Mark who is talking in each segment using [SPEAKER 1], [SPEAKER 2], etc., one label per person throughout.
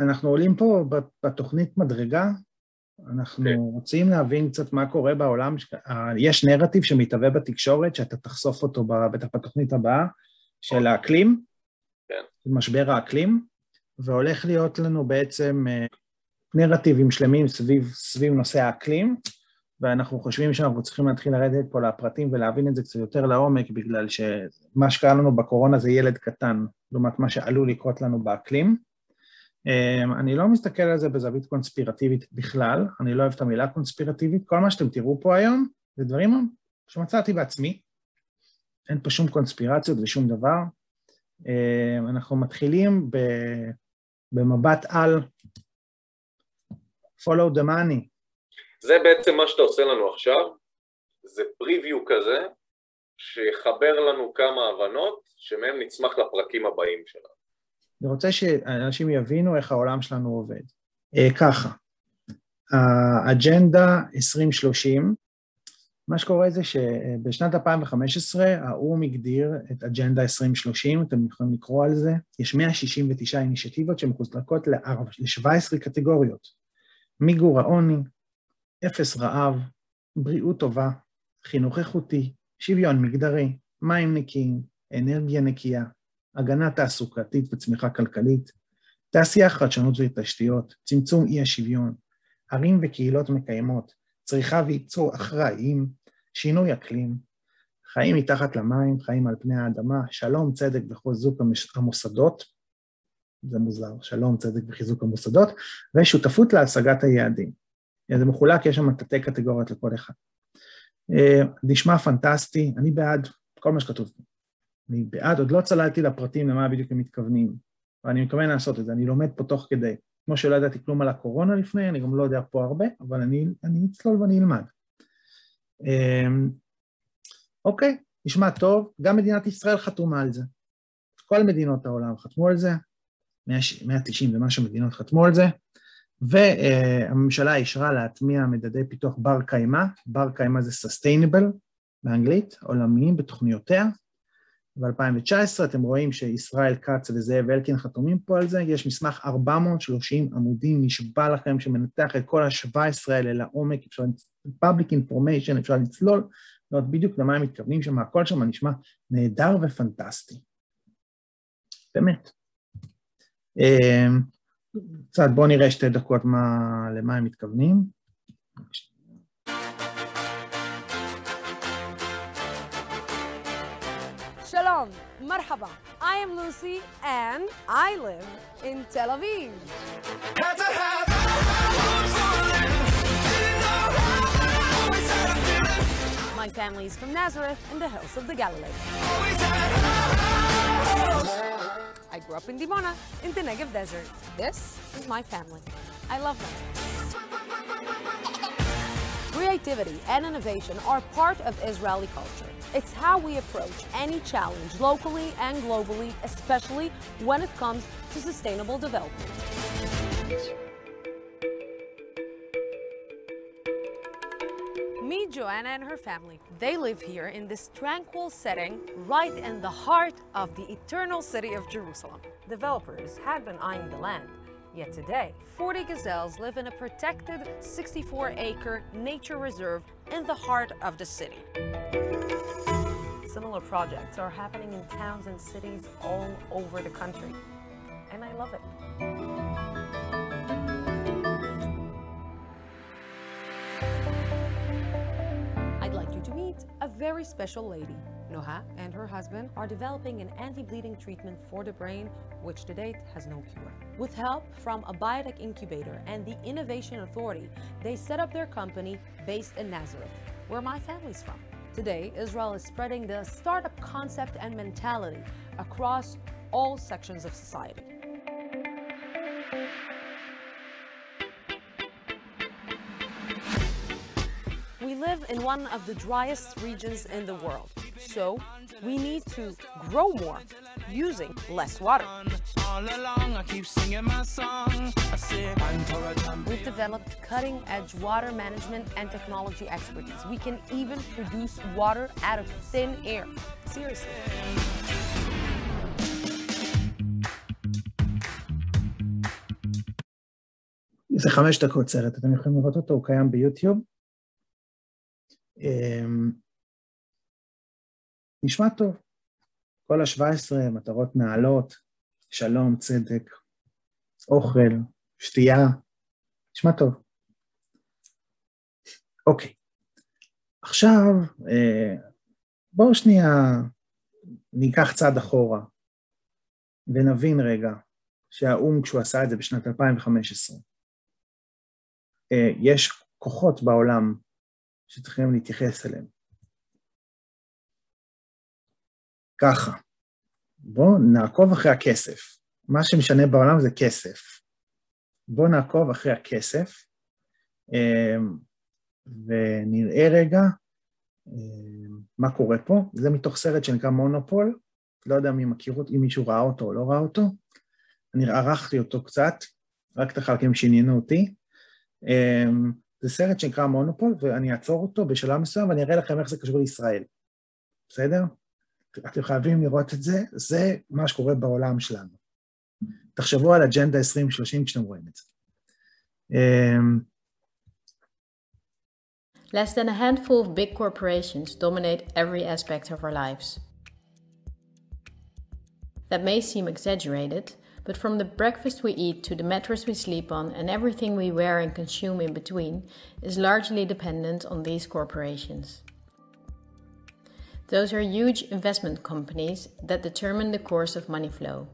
[SPEAKER 1] אנחנו עולים פה בתוכנית מדרגה, אנחנו okay. כן. רוצים להבין קצת מה קורה בעולם, יש נרטיב שמתהווה בתקשורת, שאתה תחשוף אותו בטח בתוכנית הבאה, של האקלים, כן. משבר האקלים, והולך להיות לנו בעצם אה, נרטיבים שלמים סביב, סביב נושא האקלים, ואנחנו חושבים שאנחנו צריכים להתחיל לרדת פה לפרטים ולהבין את זה קצת יותר לעומק, בגלל שמה שקרה לנו בקורונה זה ילד קטן, לעומת מה שעלול לקרות לנו באקלים. אמ, אני לא מסתכל על זה בזווית קונספירטיבית בכלל, אני לא אוהב את המילה קונספירטיבית, כל מה שאתם תראו פה היום זה דברים שמצאתי בעצמי, אין פה שום קונספירציות ושום דבר. אמ, אנחנו מתחילים במבט על follow the money.
[SPEAKER 2] זה בעצם מה שאתה עושה לנו עכשיו, זה פריוויו כזה, שיחבר לנו כמה הבנות, שמהם נצמח לפרקים הבאים שלנו.
[SPEAKER 1] אני רוצה שאנשים יבינו איך העולם שלנו עובד. Uh, ככה, האג'נדה 2030, מה שקורה זה שבשנת 2015 האו"ם הגדיר את אג'נדה 2030, אתם יכולים לקרוא על זה, יש 169 אינישטיבות שמחוזקות ל-17 קטגוריות, מיגור העוני, אפס רעב, בריאות טובה, חינוך איכותי, שוויון מגדרי, מים נקיים, אנרגיה נקייה, הגנה תעסוקתית וצמיחה כלכלית, תעשייה, חדשנות ותשתיות, צמצום אי השוויון, ערים וקהילות מקיימות, צריכה וייצור אחראיים, שינוי אקלים, חיים מתחת למים, חיים על פני האדמה, שלום, צדק וחיזוק המוסדות, זה מוזר, שלום, צדק וחיזוק המוסדות, ושותפות להשגת היעדים. זה מחולק, יש שם תתי קטגוריות לכל אחד. אה, נשמע פנטסטי, אני בעד כל מה שכתוב פה. אני בעד, עוד לא צללתי לפרטים למה בדיוק הם מתכוונים, ואני מתכוון לעשות את זה, אני לומד פה תוך כדי. כמו שלא ידעתי כלום על הקורונה לפני, אני גם לא יודע פה הרבה, אבל אני, אני אצלול ואני אלמד. אמ, אוקיי, נשמע טוב, גם מדינת ישראל חתומה על זה. כל מדינות העולם חתמו על זה, 190 ומשהו מדינות חתמו על זה, והממשלה אישרה להטמיע מדדי פיתוח בר קיימא, בר קיימא זה sustainable באנגלית, עולמיים בתוכניותיה, ב-2019 אתם רואים שישראל כץ וזאב אלקין חתומים פה על זה, יש מסמך 430 עמודים, נשבע לכם שמנתח את כל ה-17 האלה לעומק, אפשר, public information, אפשר לצלול, לראות בדיוק למה הם מתכוונים שם, הכל שם נשמע נהדר ופנטסטי. באמת. אמ, קצת בואו נראה שתי דקות מה, למה הם מתכוונים.
[SPEAKER 3] Marhaba. I am Lucy and I live in Tel Aviv. My family is from Nazareth in the hills of the Galilee. I grew up in Dimona in the Negev Desert. This is my family. I love them. Creativity and innovation are part of Israeli culture. It's how we approach any challenge locally and globally, especially when it comes to sustainable development. Meet Joanna and her family. They live here in this tranquil setting right in the heart of the eternal city of Jerusalem. Developers had been eyeing the land Yet today, 40 gazelles live in a protected 64-acre nature reserve in the heart of the city. Similar projects are happening in towns and cities all over the country, and I love it. I'd like you to meet a very special lady. Noha and her husband are developing an anti-bleeding treatment for the brain, which to date has no cure. With help from a biotech incubator and the Innovation Authority, they set up their company based in Nazareth, where my family's from. Today, Israel is spreading the startup concept and mentality across all sections of society. We live in one of the driest regions in the world, so we need to grow more using less water. We've developed cutting-edge water management and technology expertise. We can even produce water out of thin air. Seriously.
[SPEAKER 1] זה חמש דקות סרט, אתם יכולים לראות אותו, הוא קיים ביוטיוב. נשמע טוב. כל ה-17 מטרות נעלות, שלום, צדק, אוכל, שתייה, נשמע טוב. אוקיי, עכשיו אה, בואו שנייה ניקח צעד אחורה ונבין רגע שהאו"ם, כשהוא עשה את זה בשנת 2015, אה, יש כוחות בעולם שצריכים להתייחס אליהם. ככה, בואו נעקוב אחרי הכסף. מה שמשנה בעולם זה כסף. בואו נעקוב אחרי הכסף, אה, ונראה רגע אה, מה קורה פה. זה מתוך סרט שנקרא מונופול, לא יודע מי מכיר אותו, אם מישהו ראה אותו או לא ראה אותו. אני ערכתי אותו קצת, רק את החלקים שעניינו אותי. אמ, זה סרט שנקרא מונופול, ואני אעצור אותו בשלב מסוים ואני אראה לכם איך זה קשור לישראל, בסדר? אתם חייבים לראות את זה, זה מה שקורה בעולם שלנו. תחשבו על אג'נדה 2030 כשאתם רואים את זה. אמ,
[SPEAKER 4] Less than a handful of big corporations dominate every aspect of our lives. That may seem exaggerated, but from the breakfast we eat to the mattress we sleep on and everything we wear and consume in between is largely dependent on these corporations. Those are huge investment companies that determine the course of money flow.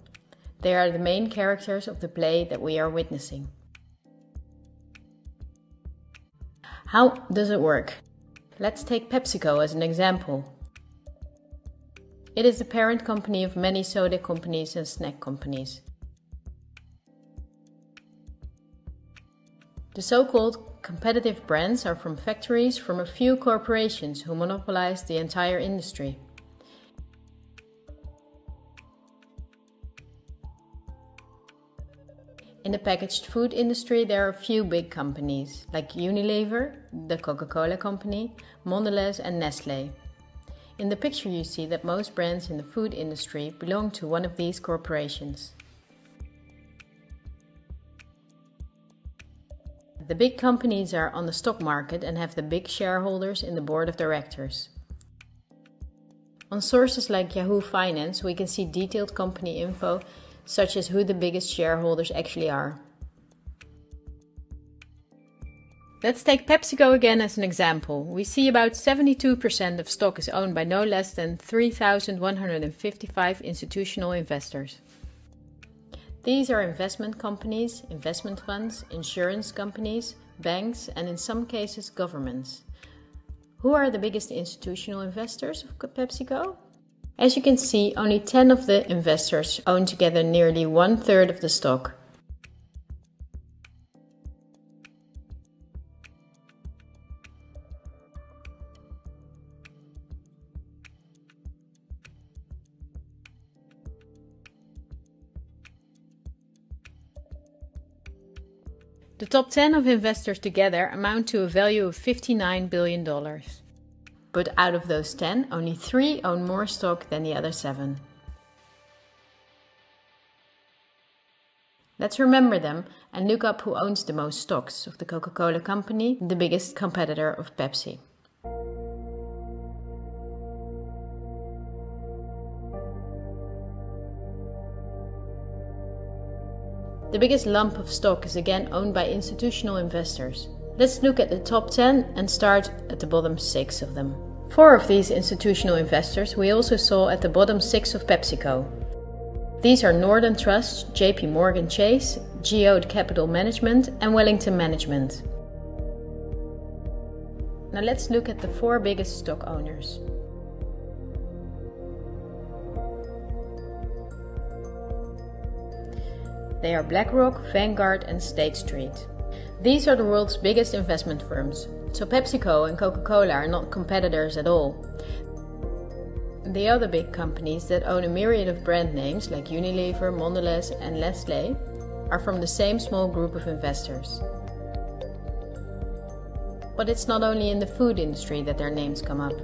[SPEAKER 4] They are the main characters of the play that we are witnessing. How does it work? Let's take PepsiCo as an example. It is the parent company of many soda companies and snack companies. The so called competitive brands are from factories from a few corporations who monopolize the entire industry. In the packaged food industry, there are a few big companies like Unilever, the Coca Cola Company, Mondelez, and Nestle. In the picture, you see that most brands in the food industry belong to one of these corporations. The big companies are on the stock market and have the big shareholders in the board of directors. On sources like Yahoo Finance, we can see detailed company info such as who the biggest shareholders actually are. Let's take PepsiCo again as an example. We see about 72% of stock is owned by no less than 3,155 institutional investors. These are investment companies, investment funds, insurance companies, banks, and in some cases, governments. Who are the biggest institutional investors of PepsiCo? As you can see, only 10 of the investors own together nearly one third of the stock. Top 10 of investors together amount to a value of $59 billion. But out of those 10, only 3 own more stock than the other 7. Let's remember them and look up who owns the most stocks of the Coca Cola Company, the biggest competitor of Pepsi. The biggest lump of stock is again owned by institutional investors. Let's look at the top 10 and start at the bottom 6 of them. Four of these institutional investors we also saw at the bottom 6 of PepsiCo. These are Northern Trust, JP Morgan Chase, Geode Capital Management, and Wellington Management. Now let's look at the four biggest stock owners. They are BlackRock, Vanguard, and State Street. These are the world's biggest investment firms, so PepsiCo and Coca Cola are not competitors at all. The other big companies that own a myriad of brand names like Unilever, Mondelez, and Nestle are from the same small group of investors. But it's not only in the food industry that their names come up.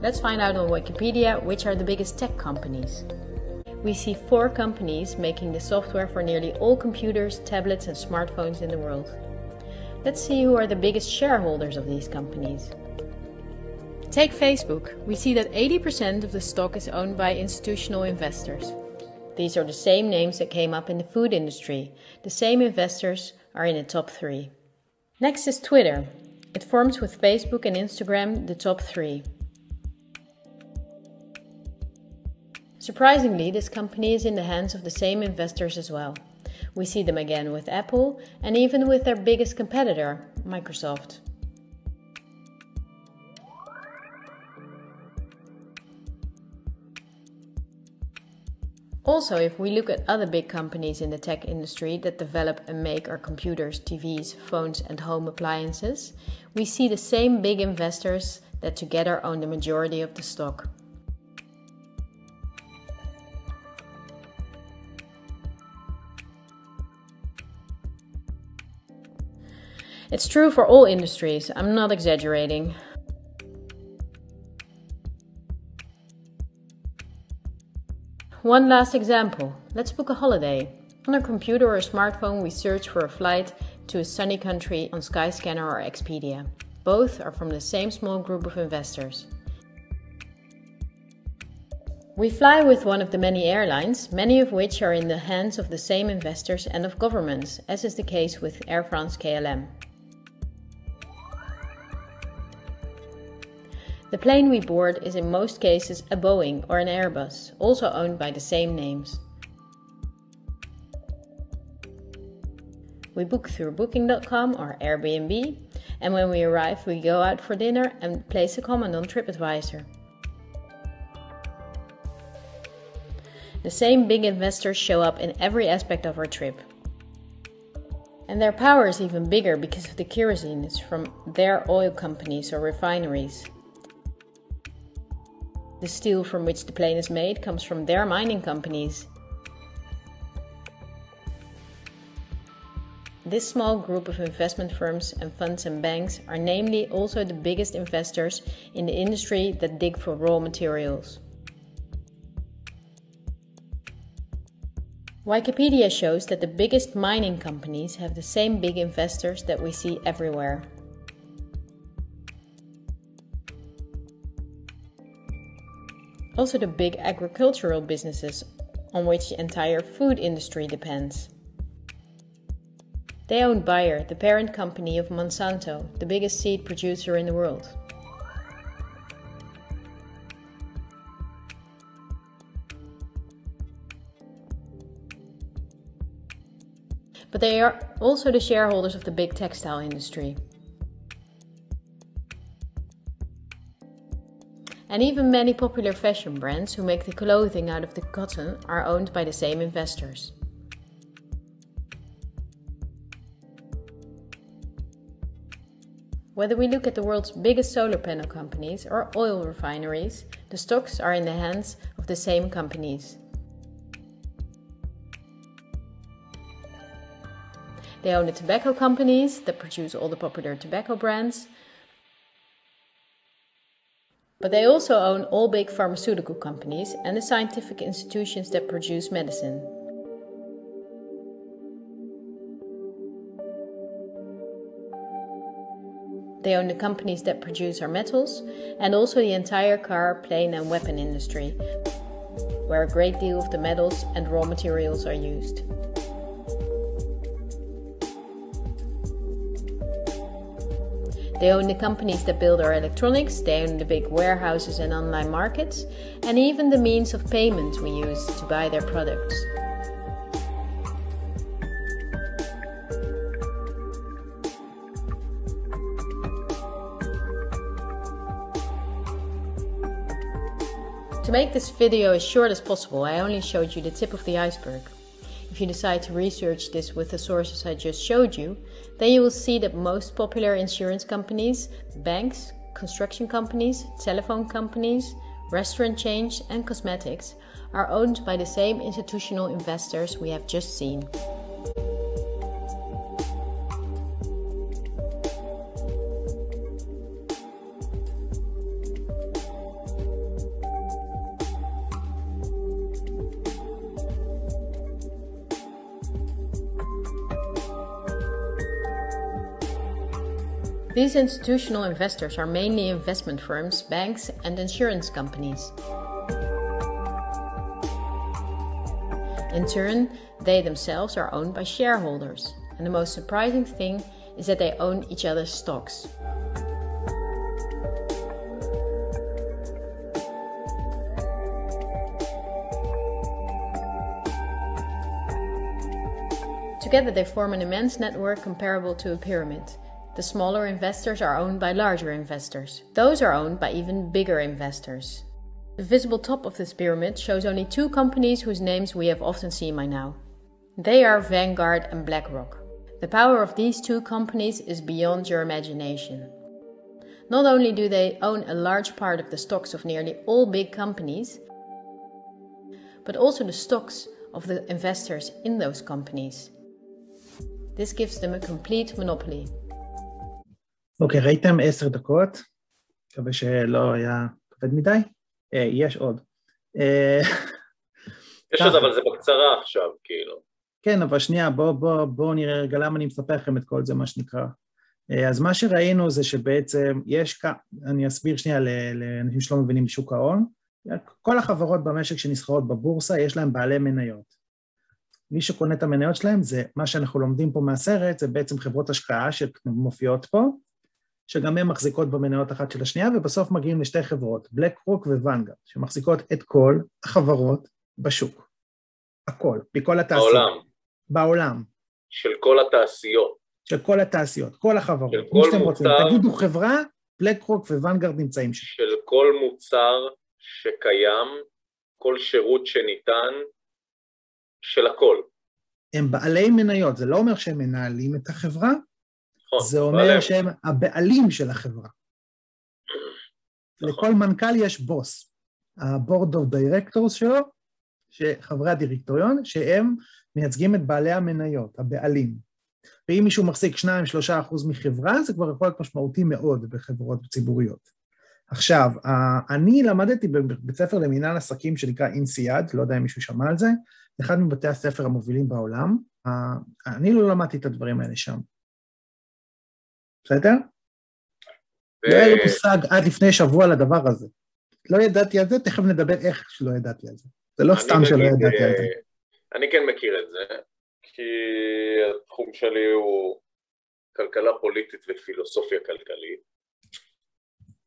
[SPEAKER 4] Let's find out on Wikipedia which are the biggest tech companies. We see four companies making the software for nearly all computers, tablets, and smartphones in the world. Let's see who are the biggest shareholders of these companies. Take Facebook. We see that 80% of the stock is owned by institutional investors. These are the same names that came up in the food industry. The same investors are in the top three. Next is Twitter. It forms with Facebook and Instagram the top three. Surprisingly, this company is in the hands of the same investors as well. We see them again with Apple and even with their biggest competitor, Microsoft. Also, if we look at other big companies in the tech industry that develop and make our computers, TVs, phones, and home appliances, we see the same big investors that together own the majority of the stock. It's true for all industries, I'm not exaggerating. One last example. Let's book a holiday. On a computer or a smartphone, we search for a flight to a sunny country on Skyscanner or Expedia. Both are from the same small group of investors. We fly with one of the many airlines, many of which are in the hands of the same investors and of governments, as is the case with Air France KLM. The plane we board is in most cases a Boeing or an Airbus, also owned by the same names. We book through Booking.com or Airbnb, and when we arrive, we go out for dinner and place a comment on TripAdvisor. The same big investors show up in every aspect of our trip. And their power is even bigger because of the kerosene is from their oil companies or refineries. The steel from which the plane is made comes from their mining companies. This small group of investment firms and funds and banks are namely also the biggest investors in the industry that dig for raw materials. Wikipedia shows that the biggest mining companies have the same big investors that we see everywhere. Also the big agricultural businesses on which the entire food industry depends. They own Bayer, the parent company of Monsanto, the biggest seed producer in the world. But they are also the shareholders of the big textile industry. And even many popular fashion brands who make the clothing out of the cotton are owned by the same investors. Whether we look at the world's biggest solar panel companies or oil refineries, the stocks are in the hands of the same companies. They own the tobacco companies that produce all the popular tobacco brands, but they also own all big pharmaceutical companies and the scientific institutions that produce medicine. They own the companies that produce our metals and also the entire car, plane, and weapon industry, where a great deal of the metals and raw materials are used. They own the companies that build our electronics, they own the big warehouses and online markets, and even the means of payment we use to buy their products. To make this video as short as possible, I only showed you the tip of the iceberg. If you decide to research this with the sources I just showed you, then you will see that most popular insurance companies, banks, construction companies, telephone companies, restaurant chains, and cosmetics are owned by the same institutional investors we have just seen. These institutional investors are mainly investment firms, banks, and insurance companies. In turn, they themselves are owned by shareholders, and the most surprising thing is that they own each other's stocks. Together they form an immense network comparable to a pyramid. The smaller investors are owned by larger investors. Those are owned by even bigger investors. The visible top of this pyramid shows only two companies whose names we have often seen by now. They are Vanguard and BlackRock. The power of these two companies is beyond your imagination. Not only do they own a large part of the stocks of nearly all big companies, but also the stocks of the investors in those companies. This gives them a complete monopoly.
[SPEAKER 1] אוקיי, okay, ראיתם עשר דקות? מקווה שלא היה כבד מדי. Uh, יש עוד.
[SPEAKER 2] Uh, יש עוד, אבל זה בקצרה עכשיו, כאילו.
[SPEAKER 1] כן, אבל שנייה, בואו בוא, בוא נראה רגע למה אני מספר לכם את כל זה, מה שנקרא. Uh, אז מה שראינו זה שבעצם יש, אני אסביר שנייה לאנשים שלא מבינים בשוק ההון, כל החברות במשק שנסחרות בבורסה יש להם בעלי מניות. מי שקונה את המניות שלהם זה מה שאנחנו לומדים פה מהסרט, זה בעצם חברות השקעה שמופיעות פה, שגם הן מחזיקות במניות אחת של השנייה, ובסוף מגיעים לשתי חברות, בלק רוק וואנגרד, שמחזיקות את כל החברות בשוק. הכל, בכל התעשיות.
[SPEAKER 2] בעולם.
[SPEAKER 1] בעולם.
[SPEAKER 2] של כל התעשיות.
[SPEAKER 1] של כל התעשיות, כל החברות.
[SPEAKER 2] של כל מוצר. רוצים.
[SPEAKER 1] תגידו חברה, בלק רוק וואנגרד נמצאים שם.
[SPEAKER 2] של כל מוצר שקיים, כל שירות שניתן, של הכל.
[SPEAKER 1] הם בעלי מניות, זה לא אומר שהם מנהלים את החברה, זה אומר בעלי. שהם הבעלים של החברה. נכון. לכל מנכ"ל יש בוס, ה-board of directors שלו, חברי הדירקטוריון, שהם מייצגים את בעלי המניות, הבעלים. ואם מישהו מחזיק 2-3 אחוז מחברה, זה כבר יכול להיות משמעותי מאוד בחברות ציבוריות. עכשיו, אני למדתי בבית ספר למינהל עסקים שנקרא אינסיאד, לא יודע אם מישהו שמע על זה, אחד מבתי הספר המובילים בעולם. אני לא למדתי את הדברים האלה שם. בסדר? לא היה לי מושג עד לפני שבוע לדבר הזה. לא ידעתי על זה, תכף נדבר איך שלא ידעתי על זה. זה לא סתם שלא ידעתי על זה.
[SPEAKER 2] אני כן מכיר את זה, כי התחום שלי הוא כלכלה פוליטית ופילוסופיה כלכלית.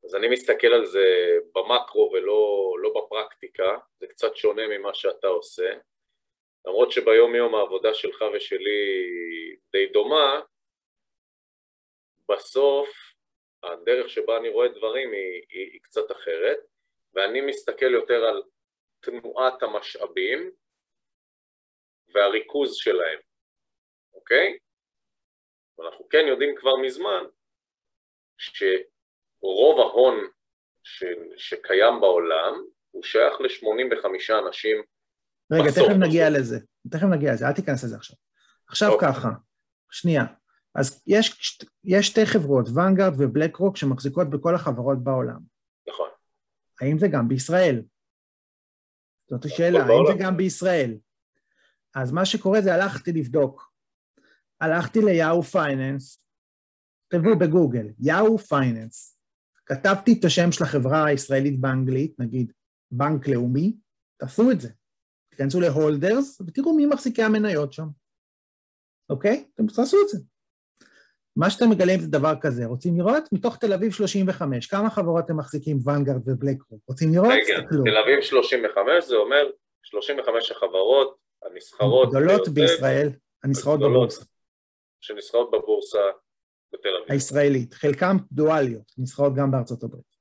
[SPEAKER 2] אז אני מסתכל על זה במקרו ולא לא בפרקטיקה, זה קצת שונה ממה שאתה עושה. למרות שביום יום העבודה שלך ושלי די דומה, בסוף הדרך שבה אני רואה דברים היא, היא, היא קצת אחרת, ואני מסתכל יותר על תנועת המשאבים והריכוז שלהם, אוקיי? ואנחנו כן יודעים כבר מזמן שרוב ההון ש, שקיים בעולם הוא שייך ל-85 אנשים
[SPEAKER 1] רגע, תכף נגיע לזה, תכף נגיע לזה, אל תיכנס לזה עכשיו. עכשיו אוקיי. ככה, שנייה, אז יש, יש שתי חברות, ואנגארד ובלק רוק, שמחזיקות בכל החברות בעולם.
[SPEAKER 2] נכון.
[SPEAKER 1] האם זה גם בישראל? זאת השאלה, האם זה גם בישראל? אז מה שקורה זה הלכתי לבדוק. הלכתי ל Yahoo Finance, תכתבו בגוגל, Yahoo Finance. כתבתי את השם של החברה הישראלית באנגלית, נגיד בנק לאומי, תעשו את זה. תיכנסו ל holders ותראו מי מחזיקי המניות שם, אוקיי? אתם תעשו את זה. מה שאתם מגלים זה דבר כזה, רוצים לראות? מתוך תל אביב 35, כמה חברות הם מחזיקים Vanguard ו BlackRock? רוצים לראות?
[SPEAKER 2] רגע, תל אביב 35 זה אומר 35 החברות הנסחרות
[SPEAKER 1] גדולות בישראל, הנסחרות בבורסה.
[SPEAKER 2] שנסחרות בבורסה בתל אביב.
[SPEAKER 1] הישראלית, חלקם דואליות, נסחרות גם בארצות הברית.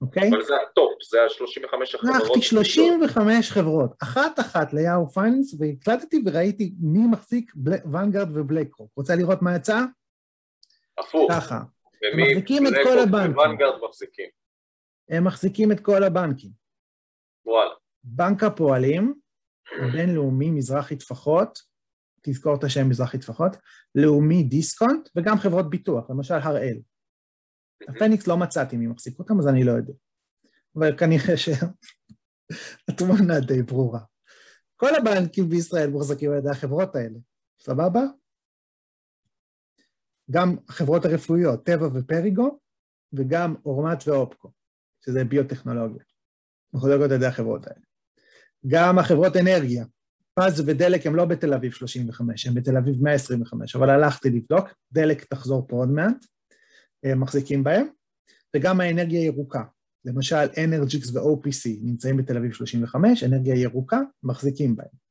[SPEAKER 1] אוקיי?
[SPEAKER 2] אבל זה ה top, זה ה-35 החברות.
[SPEAKER 1] לקחתי 35 חברות, אחת-אחת ל Yahoo Finance, והקלדתי וראיתי מי מחזיק ואנגרד ובלקרוק. רוצה לראות מה יצא?
[SPEAKER 2] הפוך.
[SPEAKER 1] ככה. הם מחזיקים את כל הבנקים.
[SPEAKER 2] ואנגרד מחזיקים.
[SPEAKER 1] הם מחזיקים את כל הבנקים.
[SPEAKER 2] וואלה.
[SPEAKER 1] בנק הפועלים, בינלאומי, מזרחי טפחות, תזכור את השם מזרחי טפחות, לאומי דיסקונט, וגם חברות ביטוח, למשל הראל. הפניקס לא מצאתי מי מחזיק אותם, אז אני לא יודע. אבל כנראה שהתמונה די ברורה. כל הבנקים בישראל מוחזקים על ידי החברות האלה, סבבה? גם החברות הרפואיות, טבע ופריגו, וגם אורמט ואופקו, שזה ביוטכנולוגיה. מחולקות על ידי החברות האלה. גם החברות אנרגיה, פז ודלק הם לא בתל אביב 35, הם בתל אביב 125, אבל הלכתי לבדוק, דלק תחזור פה עוד מעט, מחזיקים בהם, וגם האנרגיה הירוקה, למשל אנרג'יקס ו-OPC נמצאים בתל אביב 35, אנרגיה ירוקה, מחזיקים בהם.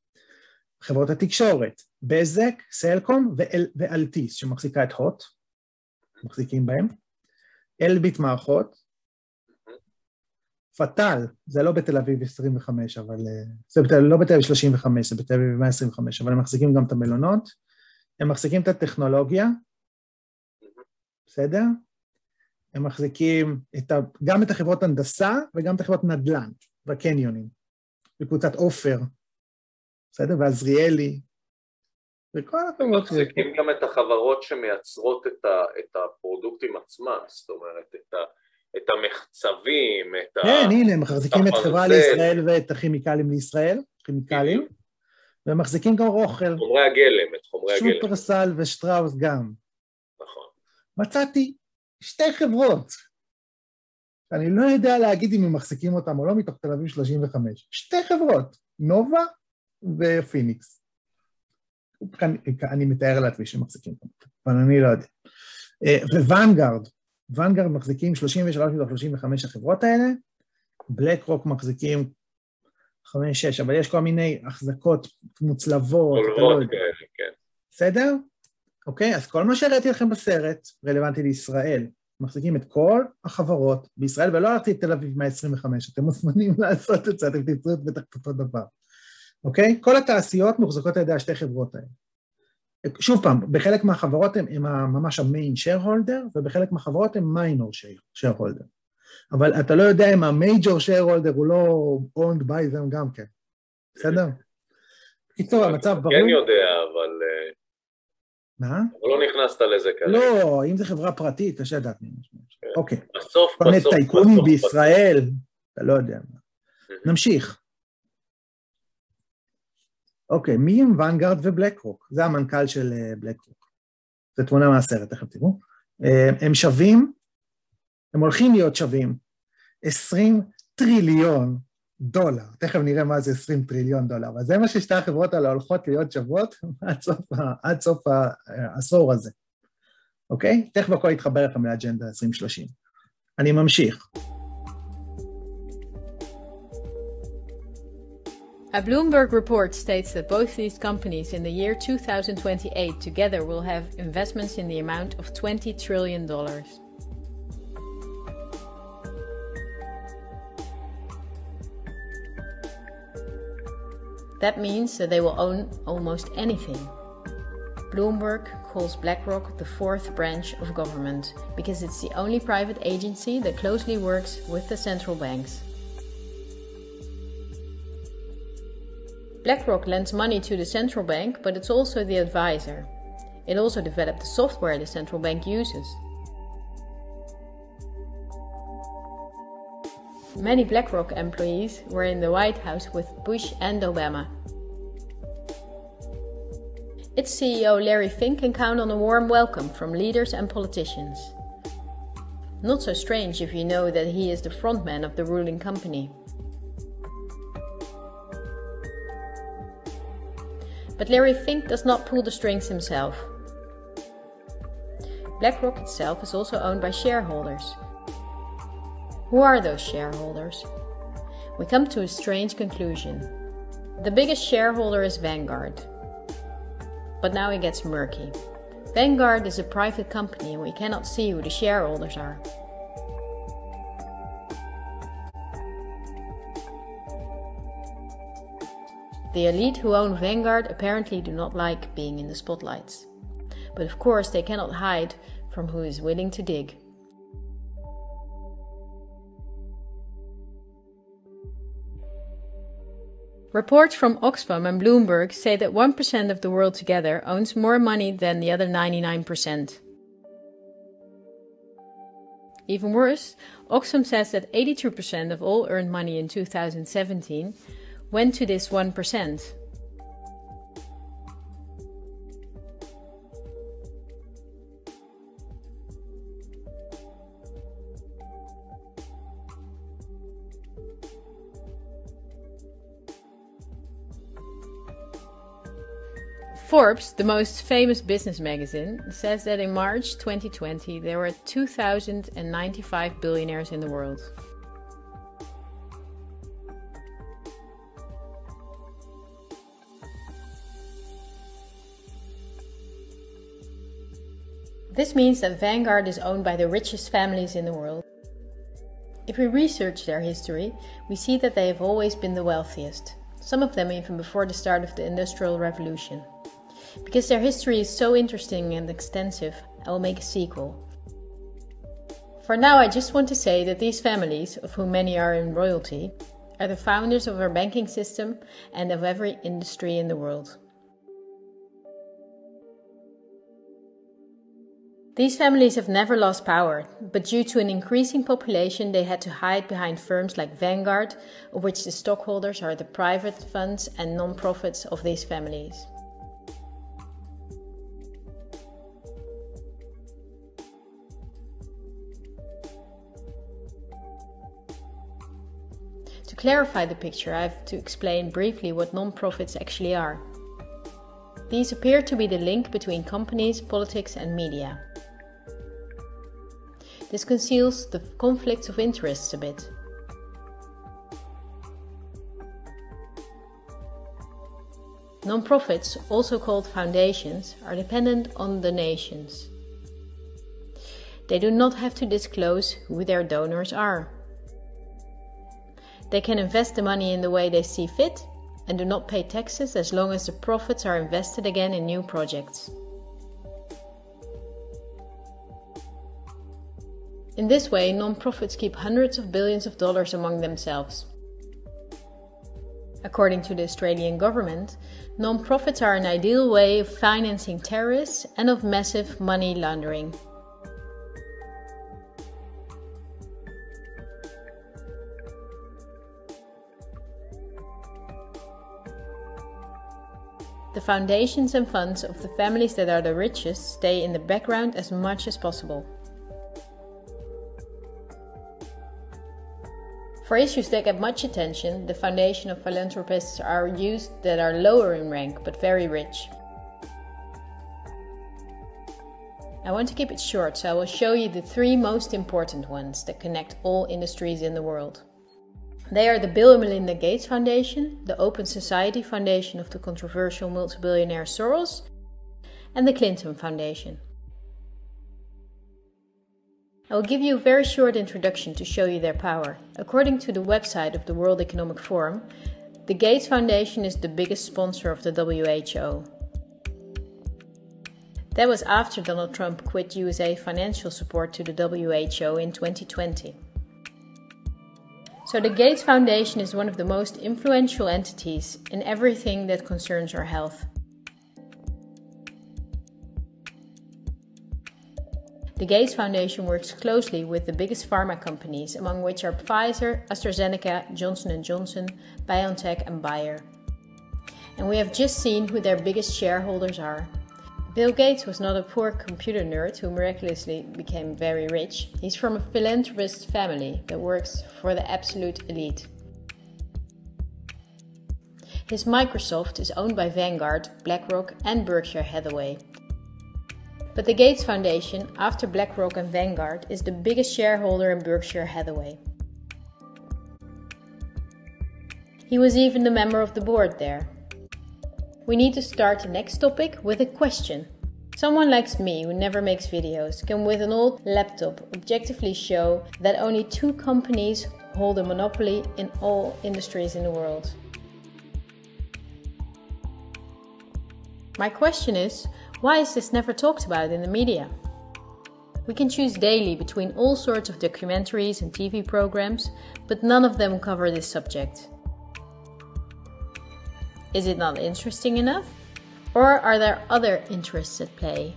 [SPEAKER 1] חברות התקשורת, בזק, סלקום ואלטיס, שמחזיקה את הוט, מחזיקים בהם. אלביט מערכות, פטל, זה לא בתל אביב 25, אבל... זה בתל, לא בתל אביב 35, זה בתל אביב 125, אבל הם מחזיקים גם את המלונות, הם מחזיקים את הטכנולוגיה, בסדר? הם מחזיקים את ה, גם את החברות הנדסה וגם את החברות נדל"ן והקניונים, בקבוצת עופר, בסדר? ועזריאלי, וכל החברות...
[SPEAKER 2] מחזיקים גם את החברות שמייצרות את, ה, את הפרודוקטים עצמם, זאת אומרת, את, ה, את המחצבים, את
[SPEAKER 1] כן, ה... כן, הנה, הם מחזיקים את חברה לישראל ואת הכימיקלים לישראל, כימיקלים, והם מחזיקים גם אוכל.
[SPEAKER 2] חומרי הגלם, את חומרי הגלם.
[SPEAKER 1] שופרסל ושטראוס גם.
[SPEAKER 2] נכון.
[SPEAKER 1] מצאתי שתי חברות. אני לא יודע להגיד אם הם מחזיקים אותם או לא מתוך תל אביב 35. שתי חברות, נובה ופיניקס. אני מתאר לעצמי שהם מחזיקים אבל אני לא יודע. ו Vanguard, Vanguard מחזיקים 33 מתוך 35 החברות האלה, BlackRock מחזיקים 5-6, אבל יש כל מיני החזקות מוצלבות, אתה לא יודע. כן. בסדר? אוקיי? אז כל מה שהראיתי לכם בסרט רלוונטי לישראל. מחזיקים את כל החברות בישראל, ולא הלכתי לתל אביב 125, אתם מוזמנים לעשות את זה, אתם תמצאו את בטח אותו דבר, אוקיי? כל התעשיות מוחזקות על ידי השתי חברות האלה. שוב פעם, בחלק מהחברות הם, הם ממש המיין שייר-הולדר, ובחלק מהחברות הם מיינור שייר-הולדר. אבל אתה לא יודע אם המייג'ור שייר-הולדר הוא לא owned by them גם כן, בסדר? בקיצור, המצב ברור.
[SPEAKER 2] כן יודע, אבל...
[SPEAKER 1] מה?
[SPEAKER 2] אבל לא נכנסת לזה כרגע.
[SPEAKER 1] לא, אם זו חברה פרטית, קשה לדעת מי משמעות.
[SPEAKER 2] כן.
[SPEAKER 1] אוקיי.
[SPEAKER 2] בסוף,
[SPEAKER 1] כל מיני
[SPEAKER 2] בסוף,
[SPEAKER 1] טייקונים
[SPEAKER 2] בסוף,
[SPEAKER 1] בישראל, אתה לא יודע מה. נמשיך. אוקיי, מי הם ונגארד ובלק רוק? זה המנכ"ל של בלק רוק. זו תמונה מהסרט, תכף תראו. הם שווים, הם הולכים להיות שווים 20 טריליון דולר. תכף נראה מה זה 20 טריליון דולר, אבל זה מה ששתי החברות האלה הולכות להיות שוות עד סוף, עד סוף העשור הזה, אוקיי? תכף הכל יתחבר לכם לאג'נדה 2030. אני ממשיך.
[SPEAKER 4] A Bloomberg report states that both these companies in the year 2028 together will have investments in the amount of 20 trillion dollars. That means that they will own almost anything. Bloomberg calls BlackRock the fourth branch of government because it's the only private agency that closely works with the central banks. BlackRock lends money to the central bank, but it's also the advisor. It also developed the software the central bank uses. Many BlackRock employees were in the White House with Bush and Obama. Its CEO Larry Fink can count on a warm welcome from leaders and politicians. Not so strange if you know that he is the frontman of the ruling company. But Larry Fink does not pull the strings himself. BlackRock itself is also owned by shareholders, who are those shareholders? We come to a strange conclusion. The biggest shareholder is Vanguard. But now it gets murky. Vanguard is a private company and we cannot see who the shareholders are. The elite who own Vanguard apparently do not like being in the spotlights. But of course, they cannot hide from who is willing to dig. Reports from Oxfam and Bloomberg say that 1% of the world together owns more money than the other 99%. Even worse, Oxfam says that 82% of all earned money in 2017 went to this 1%. Forbes, the most famous business magazine, says that in March 2020 there were 2,095 billionaires in the world. This means that Vanguard is owned by the richest families in the world. If we research their history, we see that they have always been the wealthiest, some of them even before the start of the Industrial Revolution. Because their history is so interesting and extensive, I will make a sequel. For now, I just want to say that these families, of whom many are in royalty, are the founders of our banking system and of every industry in the world. These families have never lost power, but due to an increasing population, they had to hide behind firms like Vanguard, of which the stockholders are the private funds and non profits of these families. To clarify the picture, I have to explain briefly what non profits actually are. These appear to be the link between companies, politics, and media. This conceals the conflicts of interests a bit. Non-profits, also called foundations, are dependent on donations. They do not have to disclose who their donors are. They can invest the money in the way they see fit and do not pay taxes as long as the profits are invested again in new projects. In this way, non-profits keep hundreds of billions of dollars among themselves. According to the Australian government, non-profits are an ideal way of financing terrorists and of massive money laundering. The foundations and funds of the families that are the richest stay in the background as much as possible. For issues that get much attention, the foundation of philanthropists are used that are lower in rank but very rich. I want to keep it short, so I will show you the three most important ones that connect all industries in the world. They are the Bill and Melinda Gates Foundation, the Open Society Foundation of the controversial multi-billionaire Soros, and the Clinton Foundation. I will give you a very short introduction to show you their power. According to the website of the World Economic Forum, the Gates Foundation is the biggest sponsor of the WHO. That was after Donald Trump quit USA financial support to the WHO in 2020. So, the Gates Foundation is one of the most influential entities in everything that concerns our health. The Gates Foundation works closely with the biggest pharma companies, among which are Pfizer, AstraZeneca, Johnson & Johnson, BioNTech and Bayer. And we have just seen who their biggest shareholders are. Bill Gates was not a poor computer nerd who miraculously became very rich. He's from a philanthropist family that works for the absolute elite. His Microsoft is owned by Vanguard, BlackRock, and Berkshire Hathaway, but the Gates Foundation, after BlackRock and Vanguard, is the biggest shareholder in Berkshire Hathaway. He was even a member of the board there. We need to start the next topic with a question. Someone like me, who never makes videos, can with an old laptop objectively show that only two companies hold a monopoly in all industries in the world. My question is why is this never talked about in the media? We can choose daily between all sorts of documentaries and TV programs, but none of them cover this subject. Is it not interesting enough? Or are there other interests at play?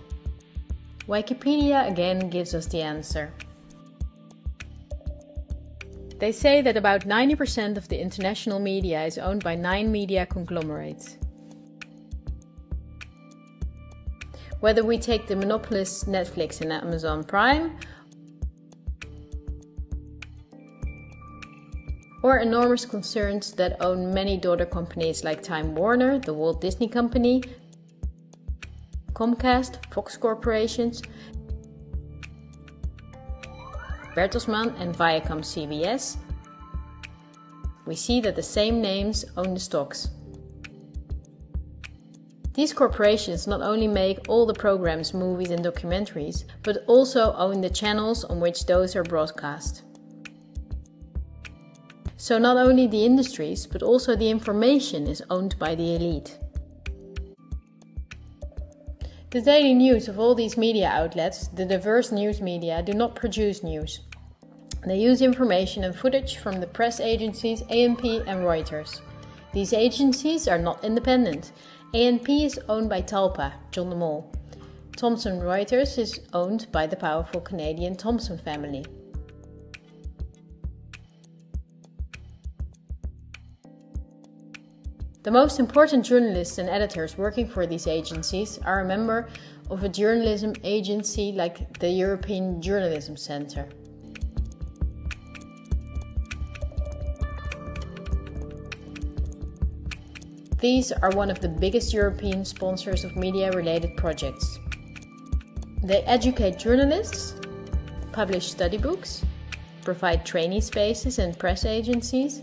[SPEAKER 4] Wikipedia again gives us the answer. They say that about 90% of the international media is owned by nine media conglomerates. Whether we take the monopolists Netflix and Amazon Prime, or enormous concerns that own many daughter companies like Time Warner, the Walt Disney Company, Comcast, Fox Corporations, Bertelsmann and Viacom CBS, we see that the same names own the stocks. These corporations not only make all the programs, movies, and documentaries, but also own the channels on which those are broadcast. So, not only the industries, but also the information is owned by the elite. The daily news of all these media outlets, the diverse news media, do not produce news. They use information and footage from the press agencies AMP and Reuters. These agencies are not independent. ANP is owned by Talpa, John de Mol. Thomson Reuters is owned by the powerful Canadian Thomson family. The most important journalists and editors working for these agencies are a member of a journalism agency like the European Journalism Centre. These are one of the biggest European sponsors of media related projects. They educate journalists, publish study books, provide training spaces and press agencies,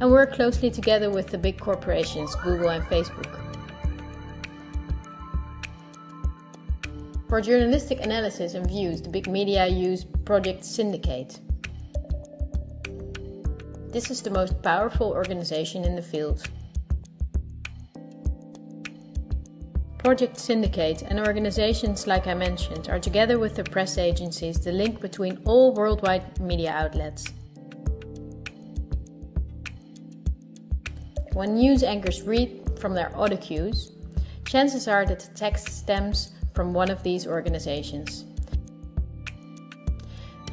[SPEAKER 4] and work closely together with the big corporations Google and Facebook. For journalistic analysis and views, the big media use Project Syndicate. This is the most powerful organization in the field. Project Syndicate and organizations like I mentioned are together with the press agencies the link between all worldwide media outlets. When news anchors read from their audio cues, chances are that the text stems from one of these organizations.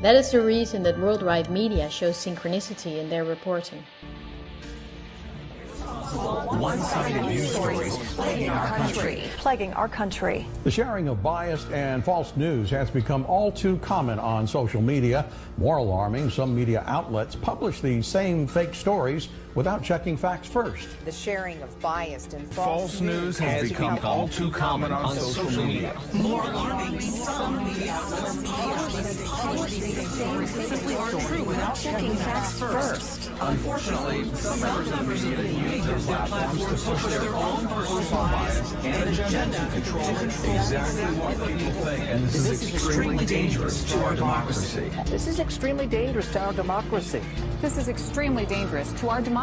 [SPEAKER 4] That is the reason that worldwide media shows synchronicity in their reporting.
[SPEAKER 5] One-sided news stories plaguing our country.
[SPEAKER 6] Plaguing our country.
[SPEAKER 5] The sharing of biased and false news has become all too common on social media. More alarming, some media outlets publish these same fake stories without checking facts first.
[SPEAKER 7] The sharing of biased and false,
[SPEAKER 8] false news has, has become, become all too common on, on social, social media. media. More alarming, some media outlets
[SPEAKER 6] simply aren't true without checking facts first.
[SPEAKER 8] Unfortunately, some members of the media use their platforms to push their own personal bias and agenda to control exactly what people think. And this, this is extremely dangerous to our democracy.
[SPEAKER 6] This is extremely dangerous to our democracy.
[SPEAKER 9] This is extremely dangerous to our democracy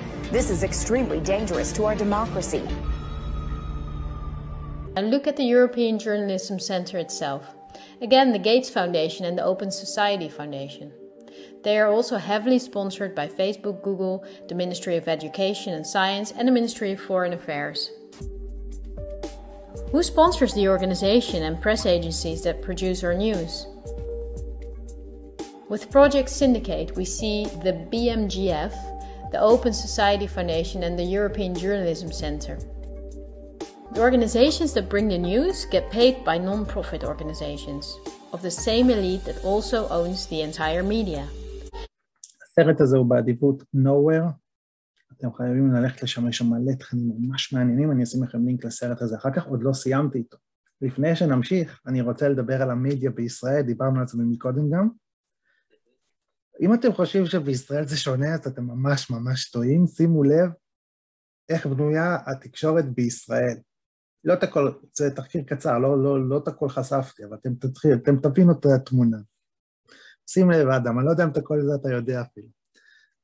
[SPEAKER 10] This is extremely dangerous to our democracy.
[SPEAKER 4] And look at the European Journalism Centre itself. Again, the Gates Foundation and the Open Society Foundation. They are also heavily sponsored by Facebook, Google, the Ministry of Education and Science, and the Ministry of Foreign Affairs. Who sponsors the organization and press agencies that produce our news? With Project Syndicate, we see the BMGF, the Open Society Foundation, and the European Journalism Centre. The organizations that bring the news get paid by non profit organizations of the same elite that also owns the entire media.
[SPEAKER 1] הסרט הזה הוא באדיבות nowhere. אתם חייבים ללכת לשם, יש שם מלא תכנים ממש מעניינים, אני אשים לכם לינק לסרט הזה אחר כך, עוד לא סיימתי איתו. לפני שנמשיך, אני רוצה לדבר על המדיה בישראל, דיברנו על זה מקודם גם. אם אתם חושבים שבישראל זה שונה, אז אתם ממש ממש טועים. שימו לב איך בנויה התקשורת בישראל. לא את הכל, זה תחקיר קצר, לא, לא, לא את הכל חשפתי, אבל אתם תתחיל, אתם תבינו את התמונה. שים לב, אדם, אני לא יודע אם את הכל זה אתה יודע אפילו.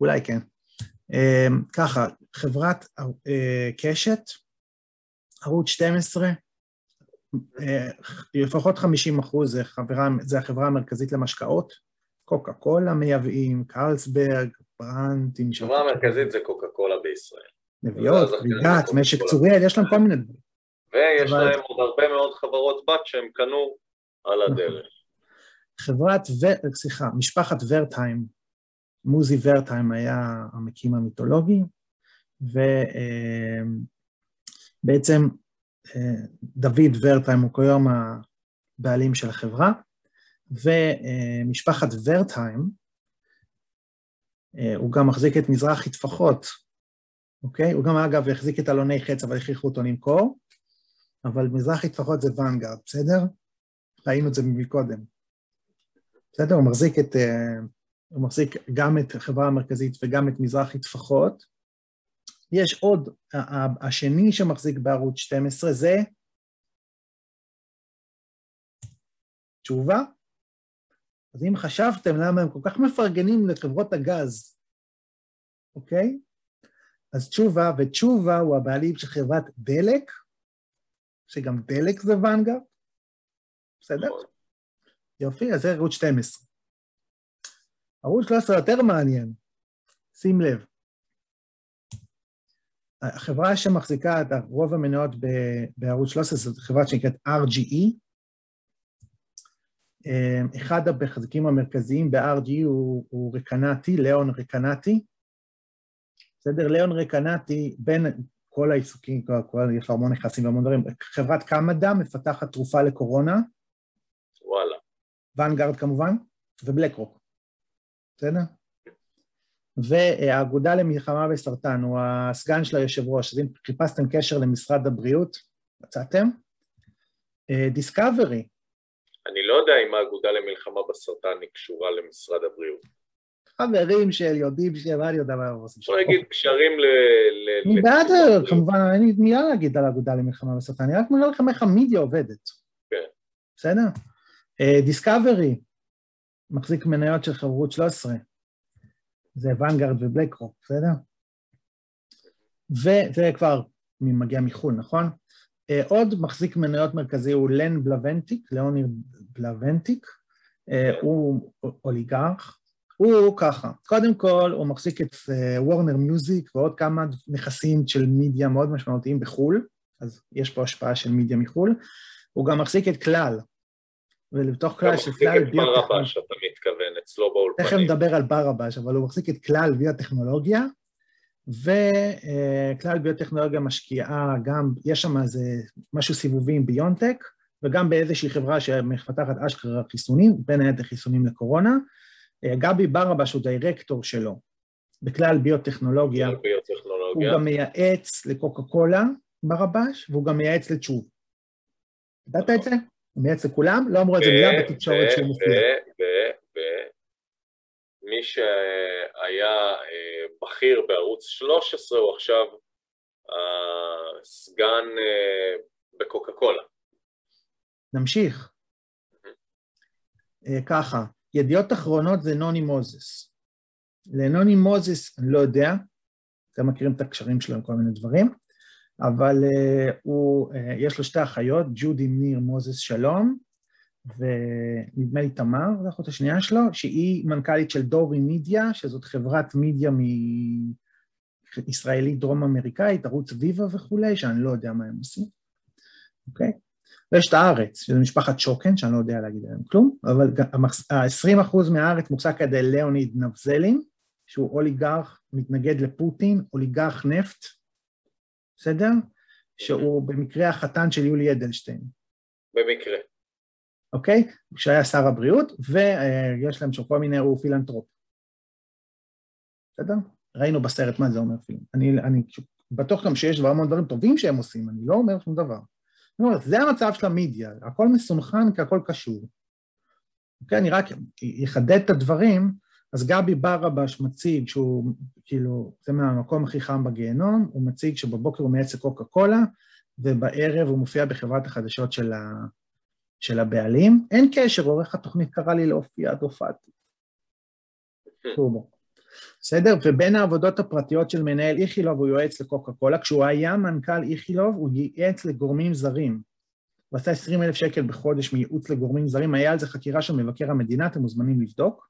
[SPEAKER 1] אולי כן. אמ, ככה, חברת אה, קשת, ערוץ 12, אה, לפחות 50 אחוז זה, זה החברה המרכזית למשקאות, קוקה קולה מייבאים, קרלסברג, ברנד,
[SPEAKER 2] עם... החברה המרכזית זה קוקה קולה בישראל.
[SPEAKER 1] נביאות, ריגת, משק צוריאל, יש להם כל מיני דברים.
[SPEAKER 2] ויש אבל... להם עוד הרבה מאוד חברות בת שהם קנו על הדרך.
[SPEAKER 1] חברת, ו... סליחה, משפחת ורטהיים, מוזי ורטהיים היה המקים המיתולוגי, ובעצם דוד ורטהיים הוא כיום הבעלים של החברה, ומשפחת ורטהיים, הוא גם מחזיק את מזרחי טפחות, אוקיי? הוא גם אגב החזיק את אלוני חץ, אבל הכריחו אותו למכור, אבל מזרחי טפחות זה ואנגרד, בסדר? ראינו את זה מקודם. בסדר? הוא מחזיק את, הוא מחזיק גם את החברה המרכזית וגם את מזרחי טפחות. יש עוד, השני שמחזיק בערוץ 12 זה תשובה. אז אם חשבתם למה הם כל כך מפרגנים לחברות הגז, אוקיי? אז תשובה, ותשובה הוא הבעלים של חברת דלק, שגם דלק זה ואנגרד, בסדר? יופי, אז זה ערוץ 12. ערוץ 13 יותר מעניין, שים לב. החברה שמחזיקה את רוב המניות בערוץ 13 זאת חברה שנקראת RGE. אחד המחזיקים המרכזיים ב-RGE הוא, הוא רקנטי, ליאון רקנטי. בסדר? ליאון רקנטי, בין כל העיסוקים, כל, כל, יש לו המון נכסים והמון דברים, חברת קמדה מפתחת תרופה לקורונה.
[SPEAKER 2] וואלה.
[SPEAKER 1] ואנגרד כמובן, ובלק רוק. בסדר? והאגודה למלחמה בסרטן, הוא הסגן של היושב ראש, אז אם חיפשתם קשר למשרד הבריאות, מצאתם? דיסקאברי.
[SPEAKER 2] יודע אם האגודה למלחמה בסרטן היא קשורה למשרד הבריאות.
[SPEAKER 1] חברים של יודעים שמה אני יודע מה הם עושים.
[SPEAKER 2] אפשר להגיד קשרים ל...
[SPEAKER 1] אני בעד, כמובן, אין לי מילה להגיד על האגודה למלחמה בסרטן, אני רק מראה לכם איך המידיה עובדת.
[SPEAKER 2] כן.
[SPEAKER 1] בסדר? דיסקאברי, מחזיק מניות של חברות 13. זה ואנגרד ובלק רוק, בסדר? וזה כבר מגיע מחו"ל, נכון? עוד מחזיק מניות מרכזי הוא לן בלוונטיק, ליאוניר בלוונטיק, הוא אוליגרך, הוא ככה, קודם כל הוא מחזיק את וורנר מיוזיק ועוד כמה נכסים של מידיה מאוד משמעותיים בחו"ל, אז יש פה השפעה של מידיה מחו"ל, הוא גם מחזיק את כלל, ולתוך כלל של כלל
[SPEAKER 2] ביוטכנולוגיה. הוא מחזיק את ברבש, אתה מתכוון, אצלו באולפנים.
[SPEAKER 1] תכף נדבר על ברבש, אבל הוא מחזיק את כלל ביוטכנולוגיה, וכלל ביוטכנולוגיה משקיעה גם, יש שם איזה משהו סיבובי עם ביונטק, וגם באיזושהי חברה שמפתחת אשכרה חיסונים, בין היתר חיסונים לקורונה. גבי ברבש הוא דירקטור שלו בכלל ביוטכנולוגיה.
[SPEAKER 2] ביוטכנולוגיה.
[SPEAKER 1] הוא גם מייעץ לקוקה קולה, ברבש, והוא גם מייעץ לצ'וב. ידעת את זה? הוא מייעץ לכולם, לא אמרו את זה מילה בתקשורת שהוא מופיע.
[SPEAKER 2] ומי שהיה בכיר בערוץ 13 הוא עכשיו סגן בקוקה קולה.
[SPEAKER 1] נמשיך. ככה, ידיעות אחרונות זה נוני מוזס. לנוני מוזס, אני לא יודע, אתם מכירים את הקשרים שלו עם כל מיני דברים, אבל uh, הוא, uh, יש לו שתי אחיות, ג'ודי ניר מוזס שלום, ונדמה לי תמר, זו האחות השנייה שלו, שהיא מנכ"לית של דורי מידיה, שזאת חברת מידיה מישראלית דרום אמריקאית, ערוץ ויבה וכולי, שאני לא יודע מה הם עושים, אוקיי? ויש את הארץ, שזה משפחת שוקן, שאני לא יודע להגיד עליהם כלום, אבל ה-20% מהארץ מוחזק על ידי ליאוניד נבזלין, שהוא אוליגרך, מתנגד לפוטין, אוליגרך נפט, בסדר? שהוא במקרה החותן של יולי אדלשטיין.
[SPEAKER 2] במקרה.
[SPEAKER 1] אוקיי? שהיה שר הבריאות, ויש להם שם כל מיני, הוא פילנטרופ. בסדר? ראינו בסרט מה זה אומר פילם. אני, אני בטוח גם שיש דבר המון דברים טובים שהם עושים, אני לא אומר שום דבר. אני אומר, זה המצב של המדיה, הכל מסונכן כי הכל קשור. אוקיי, אני רק אחדד את הדברים, אז גבי ברבש מציג שהוא, כאילו, זה מהמקום הכי חם בגיהנום, הוא מציג שבבוקר הוא מייצג קוקה קולה, ובערב הוא מופיע בחברת החדשות של, ה, של הבעלים. אין קשר, עורך התוכנית קרא לי להופיע, עד הופעתי. טורבו. בסדר? ובין העבודות הפרטיות של מנהל איכילוב הוא יועץ לקוקה קולה, כשהוא היה מנכ"ל איכילוב הוא ייעץ לגורמים זרים. הוא עשה 20 אלף שקל בחודש מייעוץ לגורמים זרים, היה על זה חקירה של מבקר המדינה, אתם מוזמנים לבדוק.